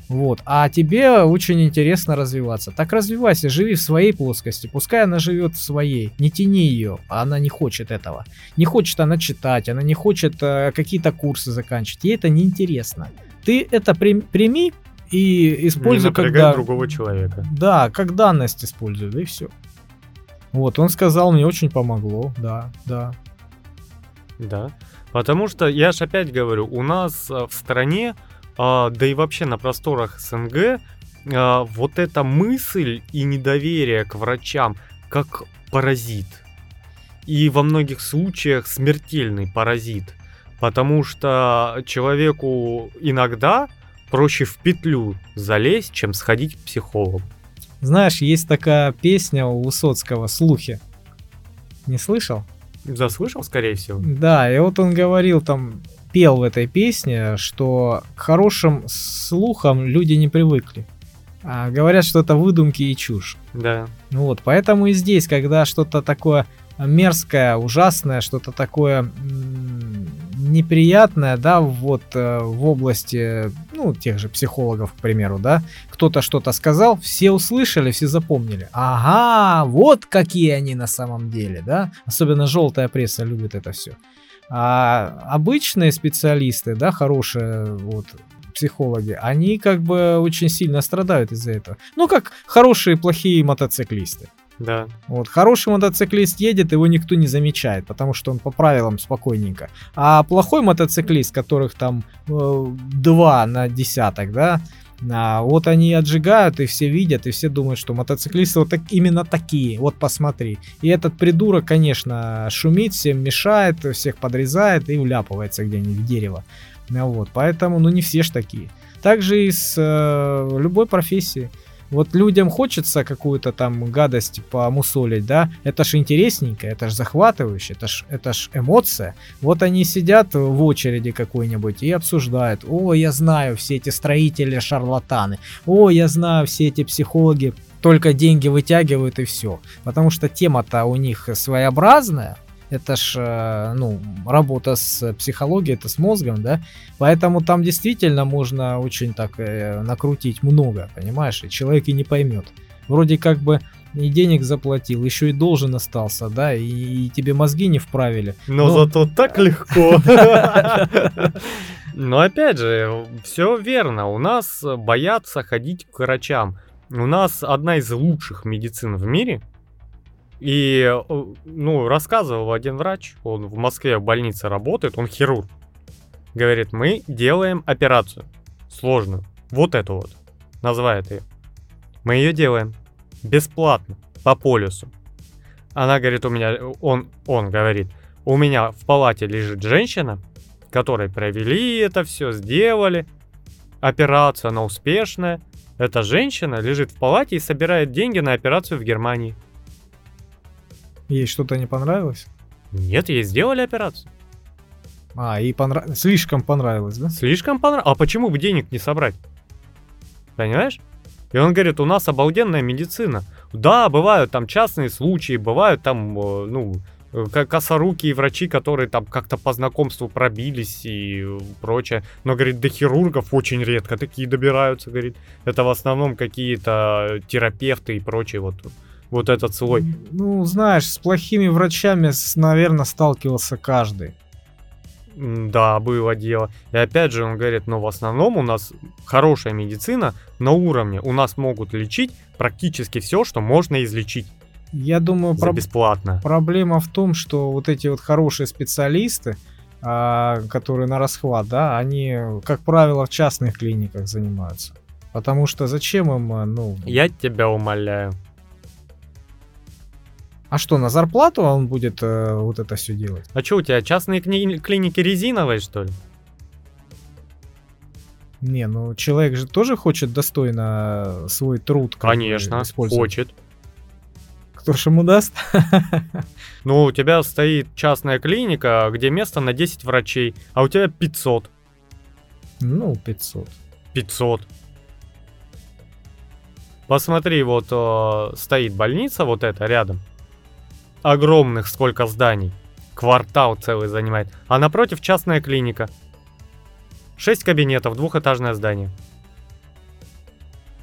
Speaker 2: Вот. А тебе очень интересно развиваться. Так развивайся, живи в своей плоскости. Пускай она живет в своей. Не тяни ее. А она не хочет этого. Не хочет она читать, она не хочет э, какие-то курсы заканчивать. Ей это неинтересно. Ты это при, прими и используй
Speaker 1: не
Speaker 2: когда...
Speaker 1: другого человека.
Speaker 2: Да, как данность используй, да и все. Вот, он сказал, мне очень помогло, да, да.
Speaker 1: Да. Потому что, я же опять говорю, у нас э, в стране а, да и вообще на просторах СНГ, а, вот эта мысль и недоверие к врачам как паразит. И во многих случаях смертельный паразит. Потому что человеку иногда проще в петлю залезть, чем сходить к психологу.
Speaker 2: Знаешь, есть такая песня у Высоцкого «Слухи». Не слышал?
Speaker 1: Заслышал, скорее всего.
Speaker 2: Да, и вот он говорил там, пел в этой песне, что к хорошим слухам люди не привыкли. А говорят, что это выдумки и чушь.
Speaker 1: Да.
Speaker 2: Ну вот, поэтому и здесь, когда что-то такое мерзкое, ужасное, что-то такое неприятное, да, вот э, в области, ну, тех же психологов, к примеру, да, кто-то что-то сказал, все услышали, все запомнили. Ага, вот какие они на самом деле, да. Особенно желтая пресса любит это все. А обычные специалисты, да, хорошие вот психологи, они как бы очень сильно страдают из-за этого. Ну, как хорошие и плохие мотоциклисты.
Speaker 1: Да.
Speaker 2: Вот, хороший мотоциклист едет, его никто не замечает, потому что он по правилам спокойненько. А плохой мотоциклист, которых там э, два на десяток, да, а вот они отжигают, и все видят, и все думают, что мотоциклисты вот так, именно такие. Вот посмотри. И этот придурок, конечно, шумит, всем мешает, всех подрезает и вляпывается где-нибудь в дерево. Ну вот, поэтому, ну не все ж такие. Также и с э, любой профессией. Вот людям хочется какую-то там гадость помусолить, да, это ж интересненько, это ж захватывающе, это ж, это ж эмоция. Вот они сидят в очереди какой-нибудь и обсуждают, о, я знаю все эти строители шарлатаны, о, я знаю все эти психологи только деньги вытягивают и все. Потому что тема-то у них своеобразная, это ж, э, ну, работа с психологией, это с мозгом, да, поэтому там действительно можно очень так э, накрутить много, понимаешь, и человек и не поймет. Вроде как бы и денег заплатил, еще и должен остался, да, и, и тебе мозги не вправили.
Speaker 1: Но, Но... зато так легко. <laughs> Но опять же, все верно, у нас боятся ходить к врачам. У нас одна из лучших медицин в мире – и, ну, рассказывал один врач, он в Москве в больнице работает, он хирург. Говорит, мы делаем операцию сложную, вот эту вот, называет ее. Мы ее делаем бесплатно, по полюсу. Она говорит, у меня, он, он говорит, у меня в палате лежит женщина, которой провели это все, сделали, операцию, она успешная. Эта женщина лежит в палате и собирает деньги на операцию в Германии.
Speaker 2: Ей что-то не понравилось?
Speaker 1: Нет, ей сделали операцию.
Speaker 2: А, ей понрав... слишком понравилось, да?
Speaker 1: Слишком понравилось. А почему бы денег не собрать? Понимаешь? И он говорит, у нас обалденная медицина. Да, бывают там частные случаи, бывают там, ну, косорукие врачи, которые там как-то по знакомству пробились и прочее. Но, говорит, до хирургов очень редко такие добираются, говорит. Это в основном какие-то терапевты и прочие вот вот этот слой.
Speaker 2: Ну, знаешь, с плохими врачами, наверное, сталкивался каждый.
Speaker 1: Да, было дело. И опять же он говорит, но в основном у нас хорошая медицина на уровне. У нас могут лечить практически все, что можно излечить.
Speaker 2: Я думаю,
Speaker 1: за бесплатно.
Speaker 2: Проблема в том, что вот эти вот хорошие специалисты, а, которые на расхват, да, они, как правило, в частных клиниках занимаются. Потому что зачем им, а, ну...
Speaker 1: Я тебя умоляю.
Speaker 2: А что, на зарплату он будет э, вот это все делать?
Speaker 1: А что у тебя, частные кни- клиники резиновые, что ли?
Speaker 2: Не, ну человек же тоже хочет достойно свой труд
Speaker 1: Конечно, хочет.
Speaker 2: Кто ж ему даст? <laughs>
Speaker 1: Ну, у тебя стоит частная клиника, где место на 10 врачей, а у тебя 500.
Speaker 2: Ну, 500.
Speaker 1: 500. Посмотри, вот э, стоит больница, вот эта рядом. Огромных сколько зданий. Квартал целый занимает. А напротив частная клиника. Шесть кабинетов, двухэтажное здание.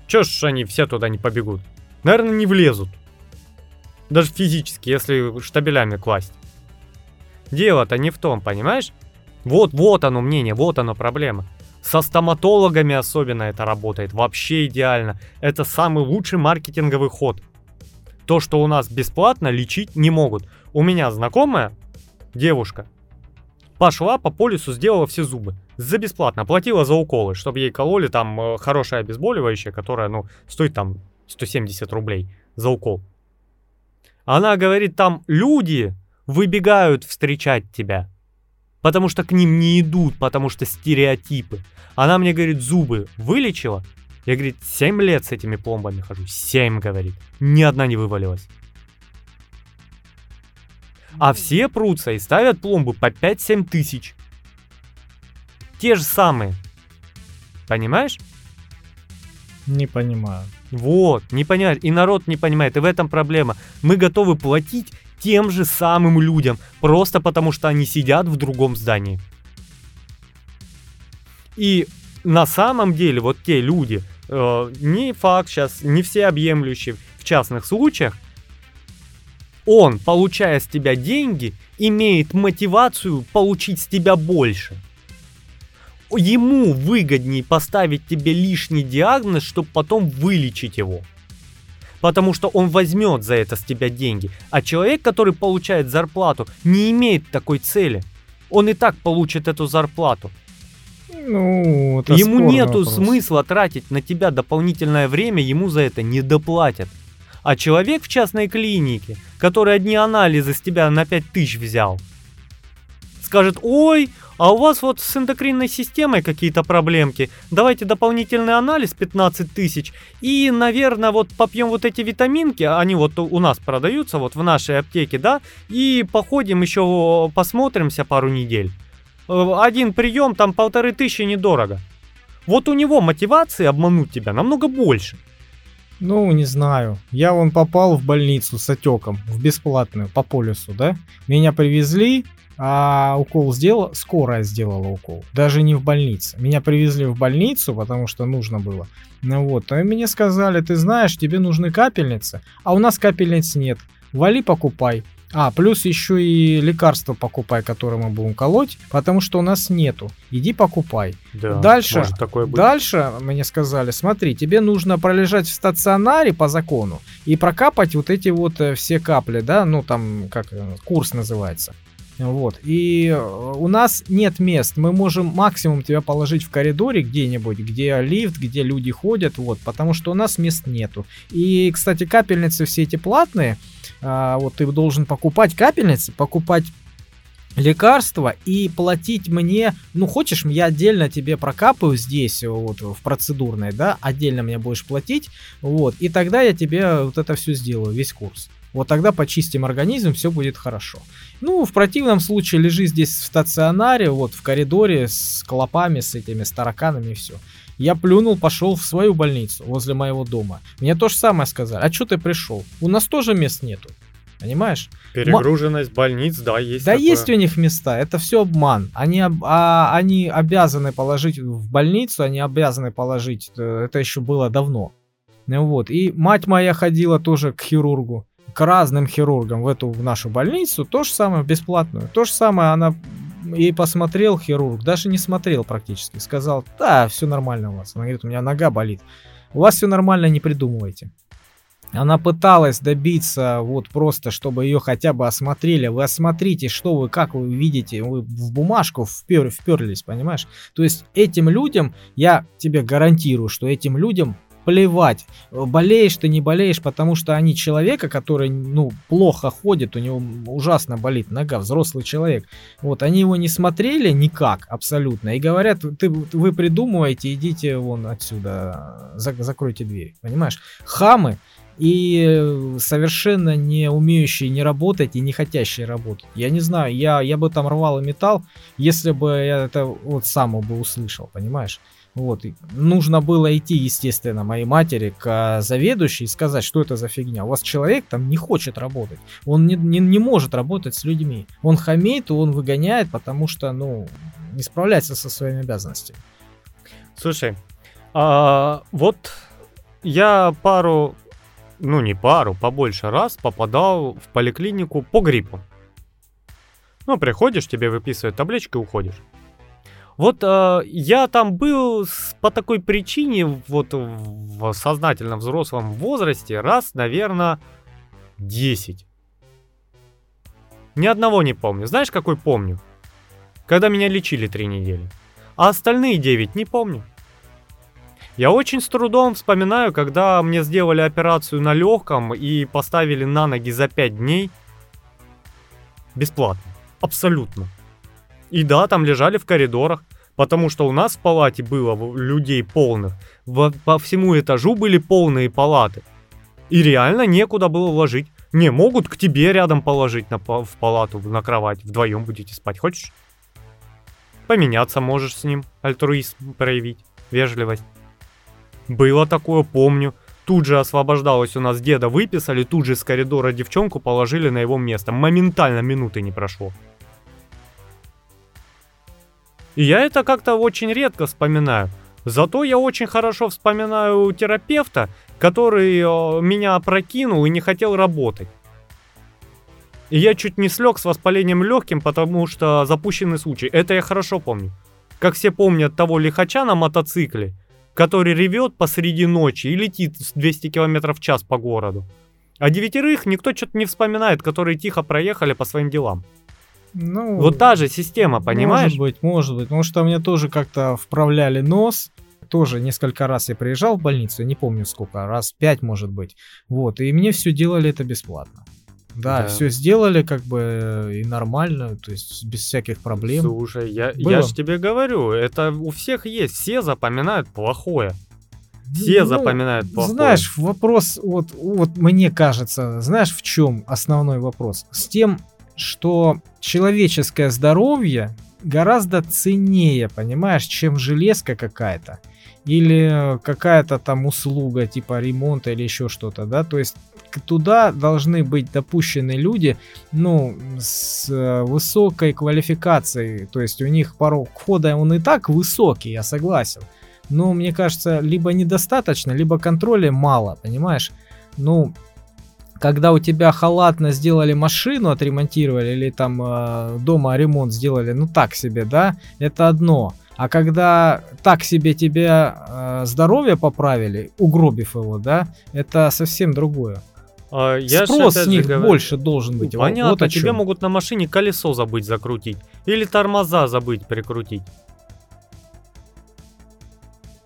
Speaker 1: Чё ж они все туда не побегут? Наверное, не влезут. Даже физически, если штабелями класть. Дело-то не в том, понимаешь? Вот, вот оно мнение, вот оно проблема. Со стоматологами особенно это работает. Вообще идеально. Это самый лучший маркетинговый ход. То, что у нас бесплатно, лечить не могут. У меня знакомая девушка пошла по полису, сделала все зубы. За бесплатно. Платила за уколы, чтобы ей кололи там э, хорошее обезболивающее, которое, ну, стоит там 170 рублей за укол. Она говорит, там люди выбегают встречать тебя. Потому что к ним не идут, потому что стереотипы. Она мне говорит, зубы вылечила. Я, говорит, 7 лет с этими пломбами хожу. 7, говорит. Ни одна не вывалилась. А все прутся и ставят пломбы по 5-7 тысяч. Те же самые. Понимаешь?
Speaker 2: Не понимаю.
Speaker 1: Вот, не понимаешь. И народ не понимает. И в этом проблема. Мы готовы платить тем же самым людям, просто потому что они сидят в другом здании. И на самом деле вот те люди, э, не факт сейчас, не все объемлющие в частных случаях, он, получая с тебя деньги, имеет мотивацию получить с тебя больше. Ему выгоднее поставить тебе лишний диагноз, чтобы потом вылечить его. Потому что он возьмет за это с тебя деньги. А человек, который получает зарплату, не имеет такой цели. Он и так получит эту зарплату.
Speaker 2: Ну,
Speaker 1: ему нету
Speaker 2: вопрос.
Speaker 1: смысла тратить на тебя дополнительное время, ему за это не доплатят. А человек в частной клинике, который одни анализы с тебя на 5000 взял, скажет, ой, а у вас вот с эндокринной системой какие-то проблемки, давайте дополнительный анализ 15 тысяч, и, наверное, вот попьем вот эти витаминки, они вот у нас продаются вот в нашей аптеке, да, и походим еще, посмотримся пару недель. Э, Один прием, там полторы тысячи недорого. Вот у него мотивации обмануть тебя намного больше.
Speaker 2: Ну, не знаю. Я вон попал в больницу с отеком, в бесплатную, по полюсу, да? Меня привезли, а укол сделала, скорая сделала укол. Даже не в больнице. Меня привезли в больницу, потому что нужно было. Ну вот, и мне сказали, ты знаешь, тебе нужны капельницы, а у нас капельниц нет. Вали покупай. А, плюс еще и лекарства покупай, которые мы будем колоть, потому что у нас нету. Иди покупай.
Speaker 1: Да,
Speaker 2: Дальше,
Speaker 1: может такое быть.
Speaker 2: дальше мне сказали, смотри, тебе нужно пролежать в стационаре по закону и прокапать вот эти вот э, все капли, да, ну там как э, курс называется. Вот. И э, у нас нет мест. Мы можем максимум тебя положить в коридоре где-нибудь, где лифт, где люди ходят, вот, потому что у нас мест нету. И, кстати, капельницы все эти платные. А, вот ты должен покупать капельницы, покупать лекарства и платить мне, ну хочешь, я отдельно тебе прокапаю здесь, вот в процедурной, да, отдельно мне будешь платить, вот, и тогда я тебе вот это все сделаю, весь курс. Вот тогда почистим организм, все будет хорошо. Ну, в противном случае лежи здесь в стационаре, вот в коридоре с клопами, с этими с тараканами и все. Я плюнул, пошел в свою больницу возле моего дома. Мне то же самое сказали. А что ты пришел? У нас тоже мест нету. Понимаешь?
Speaker 1: Перегруженность больниц, да, есть
Speaker 2: Да
Speaker 1: такое.
Speaker 2: есть у них места, это все обман. Они, об- а, они обязаны положить в больницу, они обязаны положить, э, это еще было давно. Ну Вот. И мать моя ходила тоже к хирургу, к разным хирургам в эту в нашу больницу, то же самое, бесплатную. То же самое она и посмотрел хирург, даже не смотрел практически, сказал, да, все нормально у вас. Она говорит, у меня нога болит. У вас все нормально, не придумывайте. Она пыталась добиться вот просто, чтобы ее хотя бы осмотрели. Вы осмотрите, что вы, как вы видите, вы в бумажку впер, вперлись, понимаешь? То есть этим людям, я тебе гарантирую, что этим людям плевать, болеешь ты, не болеешь, потому что они человека, который, ну, плохо ходит, у него ужасно болит нога, взрослый человек. Вот, они его не смотрели никак абсолютно и говорят, ты, вы придумываете, идите вон отсюда, зак- закройте дверь, понимаешь? Хамы, и совершенно не умеющие не работать и не хотящие работать. Я не знаю, я, я бы там рвал и металл, если бы я это вот сам бы услышал, понимаешь? Вот, и нужно было идти, естественно, моей матери к заведующей и сказать, что это за фигня. У вас человек там не хочет работать, он не, не, не может работать с людьми. Он хамеет, он выгоняет, потому что, ну, не справляется со своими обязанностями.
Speaker 1: Слушай, а, вот я пару ну не пару, побольше раз попадал в поликлинику по гриппу. Ну, приходишь, тебе выписывают табличку и уходишь. Вот э, я там был с, по такой причине, вот в сознательно взрослом возрасте, раз, наверное, 10. Ни одного не помню. Знаешь, какой помню? Когда меня лечили три недели. А остальные 9 не помню. Я очень с трудом вспоминаю, когда мне сделали операцию на легком и поставили на ноги за 5 дней. Бесплатно. Абсолютно. И да, там лежали в коридорах, потому что у нас в палате было людей полных. Во, по всему этажу были полные палаты. И реально некуда было вложить. Не, могут к тебе рядом положить на, в палату, на кровать. Вдвоем будете спать. Хочешь? Поменяться можешь с ним. Альтруизм проявить. Вежливость. Было такое, помню. Тут же освобождалось у нас деда, выписали, тут же из коридора девчонку положили на его место. Моментально минуты не прошло. И я это как-то очень редко вспоминаю. Зато я очень хорошо вспоминаю терапевта, который э, меня опрокинул и не хотел работать. И я чуть не слег с воспалением легким, потому что запущенный случай. Это я хорошо помню. Как все помнят того лихача на мотоцикле, который ревет посреди ночи и летит с 200 км в час по городу. А девятерых никто что-то не вспоминает, которые тихо проехали по своим делам. Ну, вот та же система, понимаешь?
Speaker 2: Может быть, может быть. Потому что мне тоже как-то вправляли нос. Тоже несколько раз я приезжал в больницу, я не помню сколько, раз пять, может быть. Вот, и мне все делали это бесплатно. Да, да. все сделали как бы и нормально, то есть без всяких проблем.
Speaker 1: Слушай, я, я же тебе говорю, это у всех есть, все запоминают плохое. Все ну, запоминают плохое.
Speaker 2: Знаешь, вопрос, вот, вот мне кажется, знаешь, в чем основной вопрос? С тем, что человеческое здоровье гораздо ценнее, понимаешь, чем железка какая-то или какая-то там услуга типа ремонта или еще что-то, да, то есть туда должны быть допущены люди, ну, с э, высокой квалификацией, то есть у них порог входа он и так высокий, я согласен, но мне кажется, либо недостаточно, либо контроля мало, понимаешь, ну, когда у тебя халатно сделали машину, отремонтировали, или там э, дома ремонт сделали, ну так себе, да, это одно. А когда так себе тебе э, здоровье поправили, угробив его, да, это совсем другое. А, я Спрос с них говорю, больше должен быть.
Speaker 1: Понятно, вот тебе могут на машине колесо забыть закрутить. Или тормоза забыть прикрутить.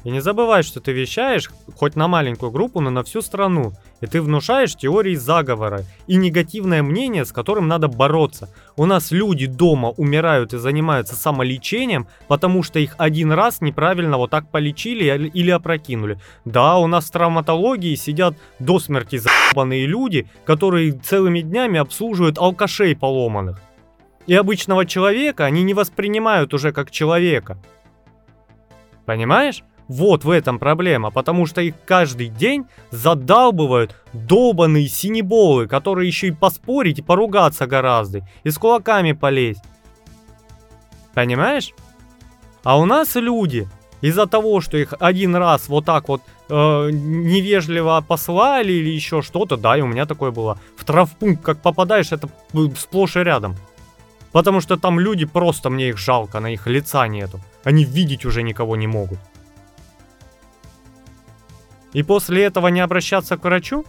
Speaker 1: И не забывай, что ты вещаешь хоть на маленькую группу, но на всю страну. И ты внушаешь теории заговора и негативное мнение, с которым надо бороться. У нас люди дома умирают и занимаются самолечением, потому что их один раз неправильно вот так полечили или опрокинули. Да, у нас в травматологии сидят до смерти заебанные люди, которые целыми днями обслуживают алкашей поломанных. И обычного человека они не воспринимают уже как человека. Понимаешь? Вот в этом проблема, потому что их каждый день задалбывают долбаные синеболы, которые еще и поспорить и поругаться гораздо, и с кулаками полезть. Понимаешь? А у нас люди из-за того, что их один раз вот так вот э, невежливо послали или еще что-то, да, и у меня такое было. В травпункт как попадаешь, это сплошь и рядом. Потому что там люди просто, мне их жалко, на их лица нету. Они видеть уже никого не могут. И после этого не обращаться к врачу?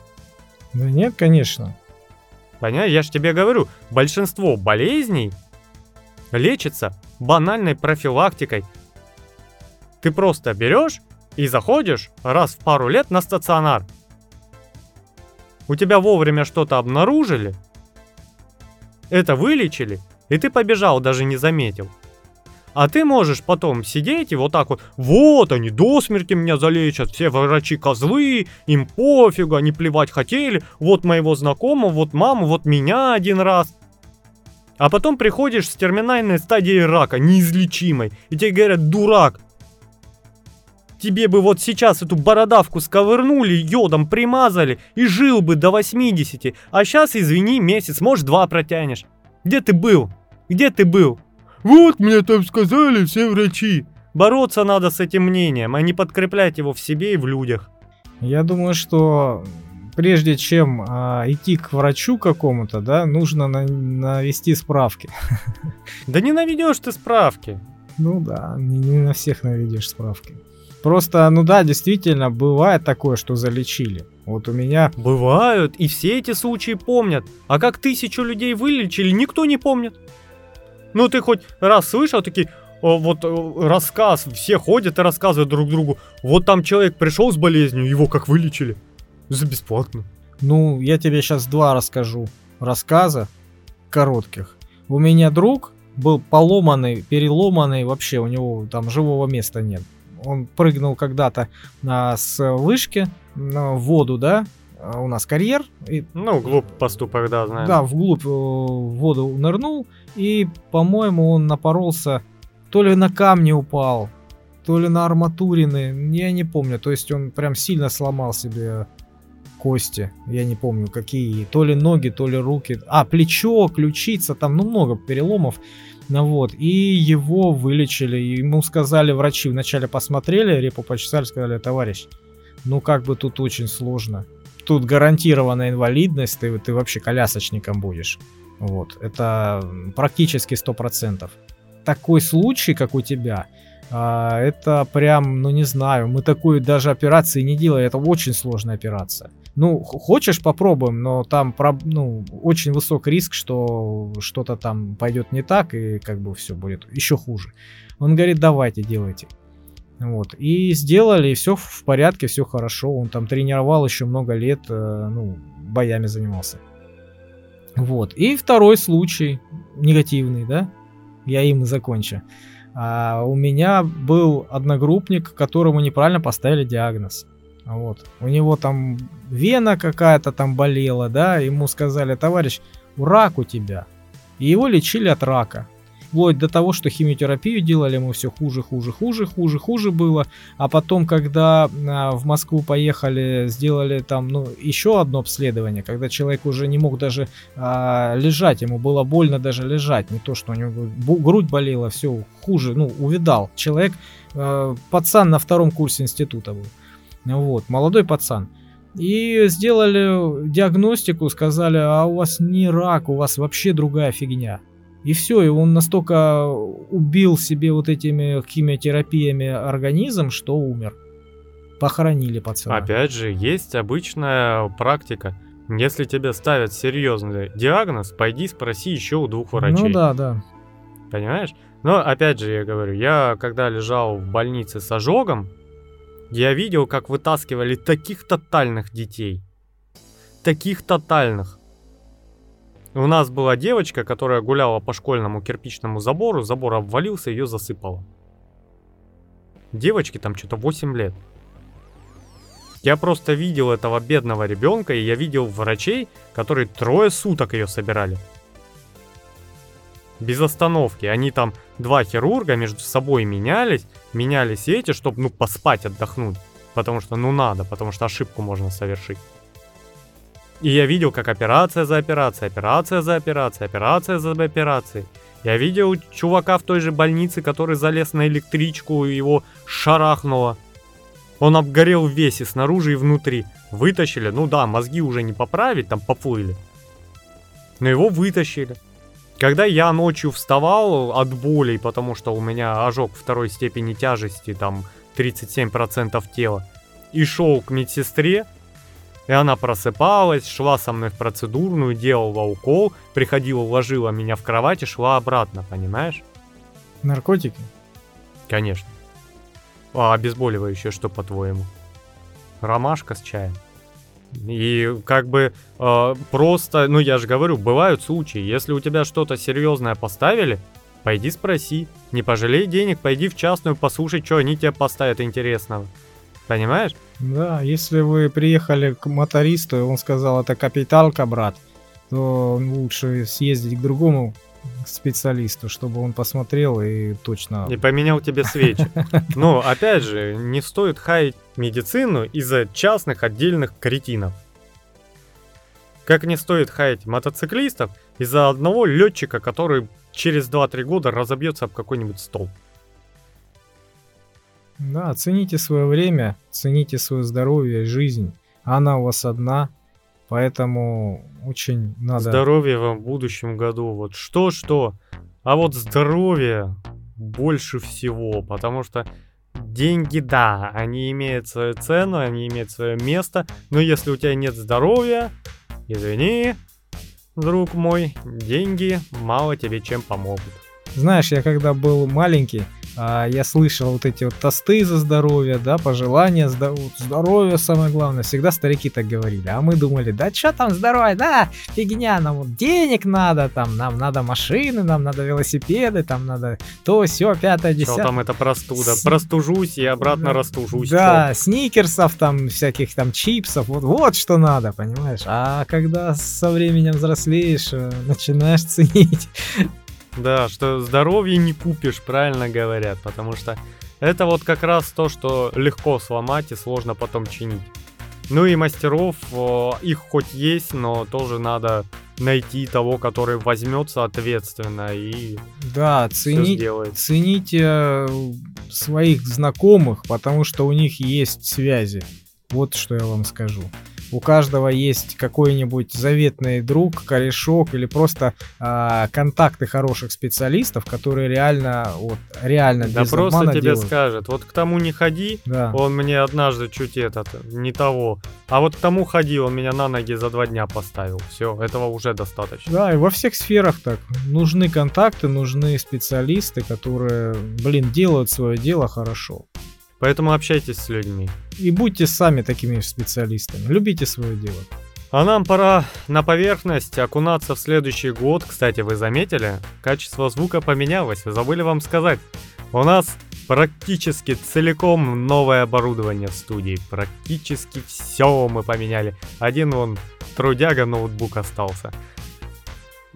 Speaker 2: Да нет, конечно.
Speaker 1: Понятно, я же тебе говорю, большинство болезней лечится банальной профилактикой. Ты просто берешь и заходишь раз в пару лет на стационар. У тебя вовремя что-то обнаружили, это вылечили, и ты побежал, даже не заметил. А ты можешь потом сидеть и вот так вот, вот они до смерти меня залечат, все врачи козлы, им пофигу, они плевать хотели, вот моего знакомого, вот маму, вот меня один раз. А потом приходишь с терминальной стадией рака, неизлечимой, и тебе говорят, дурак, тебе бы вот сейчас эту бородавку сковырнули, йодом примазали и жил бы до 80, а сейчас, извини, месяц, может, два протянешь. Где ты был? Где ты был? Вот мне там сказали все врачи. Бороться надо с этим мнением, а не подкреплять его в себе и в людях.
Speaker 2: Я думаю, что прежде чем а, идти к врачу какому-то, да, нужно на, навести справки. <laughs>
Speaker 1: Да не наведешь ты справки.
Speaker 2: Ну да, не, не на всех наведешь справки. Просто, ну да, действительно, бывает такое, что залечили. Вот у меня...
Speaker 1: Бывают, и все эти случаи помнят. А как тысячу людей вылечили, никто не помнит. Ну ты хоть раз слышал такие, вот э, рассказ, все ходят и рассказывают друг другу. Вот там человек пришел с болезнью, его как вылечили. За бесплатно.
Speaker 2: Ну, я тебе сейчас два расскажу рассказа коротких. У меня друг был поломанный, переломанный, вообще у него там живого места нет он прыгнул когда-то на, с вышки в воду, да, а у нас карьер.
Speaker 1: И, ну, глубь поступок, да, знаю.
Speaker 2: Да, вглубь э, в воду нырнул, и, по-моему, он напоролся, то ли на камни упал, то ли на арматурины, я не помню. То есть он прям сильно сломал себе кости, я не помню какие, то ли ноги, то ли руки, а, плечо, ключица, там, ну, много переломов. Ну вот, и его вылечили, ему сказали врачи, вначале посмотрели, репу почесали, сказали, товарищ, ну как бы тут очень сложно. Тут гарантированная инвалидность, ты, ты вообще колясочником будешь. Вот, это практически 100%. Такой случай, как у тебя, а, это прям, ну не знаю, мы такую даже операции не делали, это очень сложная операция. Ну, хочешь, попробуем, но там ну, очень высок риск, что что-то там пойдет не так, и как бы все будет еще хуже. Он говорит, давайте, делайте. Вот. И сделали, и все в порядке, все хорошо. Он там тренировал еще много лет, э, ну, боями занимался. Вот. И второй случай, негативный, да, я им закончу. А у меня был одногруппник, которому неправильно поставили диагноз. Вот. У него там вена какая-то там болела, да, ему сказали, товарищ, рак у тебя. И его лечили от рака. Вплоть до того, что химиотерапию делали, ему все хуже, хуже, хуже, хуже, хуже было. А потом, когда а, в Москву поехали, сделали там, ну, еще одно обследование, когда человек уже не мог даже а, лежать, ему было больно даже лежать, не то, что у него грудь болела, все хуже, ну, увидал. Человек, а, пацан на втором курсе института был. Вот, молодой пацан. И сделали диагностику, сказали, а у вас не рак, у вас вообще другая фигня. И все, и он настолько убил себе вот этими химиотерапиями организм, что умер. Похоронили пацана.
Speaker 1: Опять же, есть обычная практика. Если тебе ставят серьезный диагноз, пойди спроси еще у двух врачей.
Speaker 2: Ну да, да.
Speaker 1: Понимаешь? Но опять же, я говорю, я когда лежал в больнице с ожогом, я видел, как вытаскивали таких тотальных детей. Таких тотальных. У нас была девочка, которая гуляла по школьному кирпичному забору, забор обвалился, ее засыпало. Девочке там что-то 8 лет. Я просто видел этого бедного ребенка, и я видел врачей, которые трое суток ее собирали. Без остановки. Они там, два хирурга между собой менялись, менялись эти, чтобы, ну, поспать, отдохнуть. Потому что, ну, надо, потому что ошибку можно совершить. И я видел, как операция за операцией, операция за операцией, операция за операцией. Я видел чувака в той же больнице, который залез на электричку и его шарахнуло. Он обгорел весь и снаружи, и внутри. Вытащили, ну да, мозги уже не поправить, там поплыли. Но его вытащили. Когда я ночью вставал от болей, потому что у меня ожог второй степени тяжести, там 37% тела, и шел к медсестре, и она просыпалась, шла со мной в процедурную, делала укол, приходила, ложила меня в кровать и шла обратно, понимаешь?
Speaker 2: Наркотики?
Speaker 1: Конечно. А обезболивающее что, по-твоему? Ромашка с чаем. И как бы э, просто, ну я же говорю, бывают случаи, если у тебя что-то серьезное поставили, Пойди спроси. Не пожалей денег, пойди в частную, послушай, что они тебе поставят интересного. Понимаешь?
Speaker 2: Да, если вы приехали к мотористу, и он сказал, это капиталка, брат, то лучше съездить к другому специалисту, чтобы он посмотрел и точно...
Speaker 1: И поменял тебе свечи. <laughs> Но, опять же, не стоит хаять медицину из-за частных отдельных кретинов. Как не стоит хаять мотоциклистов из-за одного летчика, который через 2-3 года разобьется об какой-нибудь стол.
Speaker 2: Да, цените свое время, цените свое здоровье, жизнь. Она у вас одна, поэтому очень надо...
Speaker 1: Здоровье вам в будущем году. Вот что-что, а вот здоровье больше всего, потому что деньги, да, они имеют свою цену, они имеют свое место, но если у тебя нет здоровья, извини, друг мой, деньги мало тебе чем помогут.
Speaker 2: Знаешь, я когда был маленький, я слышал вот эти вот тосты за здоровье, да, пожелания здоровье самое главное. Всегда старики так говорили. А мы думали, да что там здоровье, да, фигня, нам вот денег надо, там, нам надо машины, нам надо велосипеды, там надо то, все, пятое, десятое. Что
Speaker 1: там это простуда? С... Простужусь и обратно растужусь.
Speaker 2: Да, чё? сникерсов там, всяких там чипсов, вот, вот что надо, понимаешь? А когда со временем взрослеешь, э, начинаешь ценить
Speaker 1: да, что здоровье не купишь, правильно говорят, потому что это вот как раз то, что легко сломать и сложно потом чинить. Ну и мастеров, их хоть есть, но тоже надо найти того, который возьмется ответственно и
Speaker 2: да, цени, цените э, своих знакомых, потому что у них есть связи. Вот что я вам скажу у каждого есть какой-нибудь заветный друг, корешок или просто э, контакты хороших специалистов, которые реально, вот, реально
Speaker 1: да без просто тебе делают. скажет, вот к тому не ходи, да. он мне однажды чуть этот, не того, а вот к тому ходи, он меня на ноги за два дня поставил, все, этого уже достаточно.
Speaker 2: Да, и во всех сферах так, нужны контакты, нужны специалисты, которые, блин, делают свое дело хорошо.
Speaker 1: Поэтому общайтесь с людьми.
Speaker 2: И будьте сами такими специалистами. Любите свое дело.
Speaker 1: А нам пора на поверхность окунаться в следующий год. Кстати, вы заметили, качество звука поменялось. Забыли вам сказать. У нас практически целиком новое оборудование в студии. Практически все мы поменяли. Один вон трудяга ноутбук остался.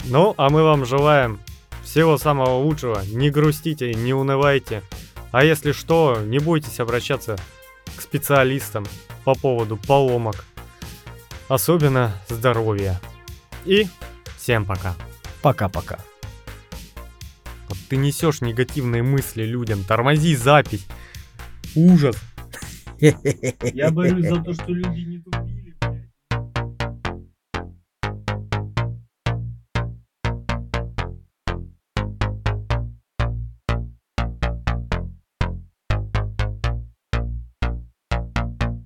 Speaker 1: Ну, а мы вам желаем всего самого лучшего. Не грустите, не унывайте. А если что, не бойтесь обращаться к специалистам по поводу поломок. Особенно здоровья. И всем пока.
Speaker 2: Пока-пока.
Speaker 1: Вот ты несешь негативные мысли людям. Тормози запись. Ужас.
Speaker 2: Я борюсь за то, что люди не тупые.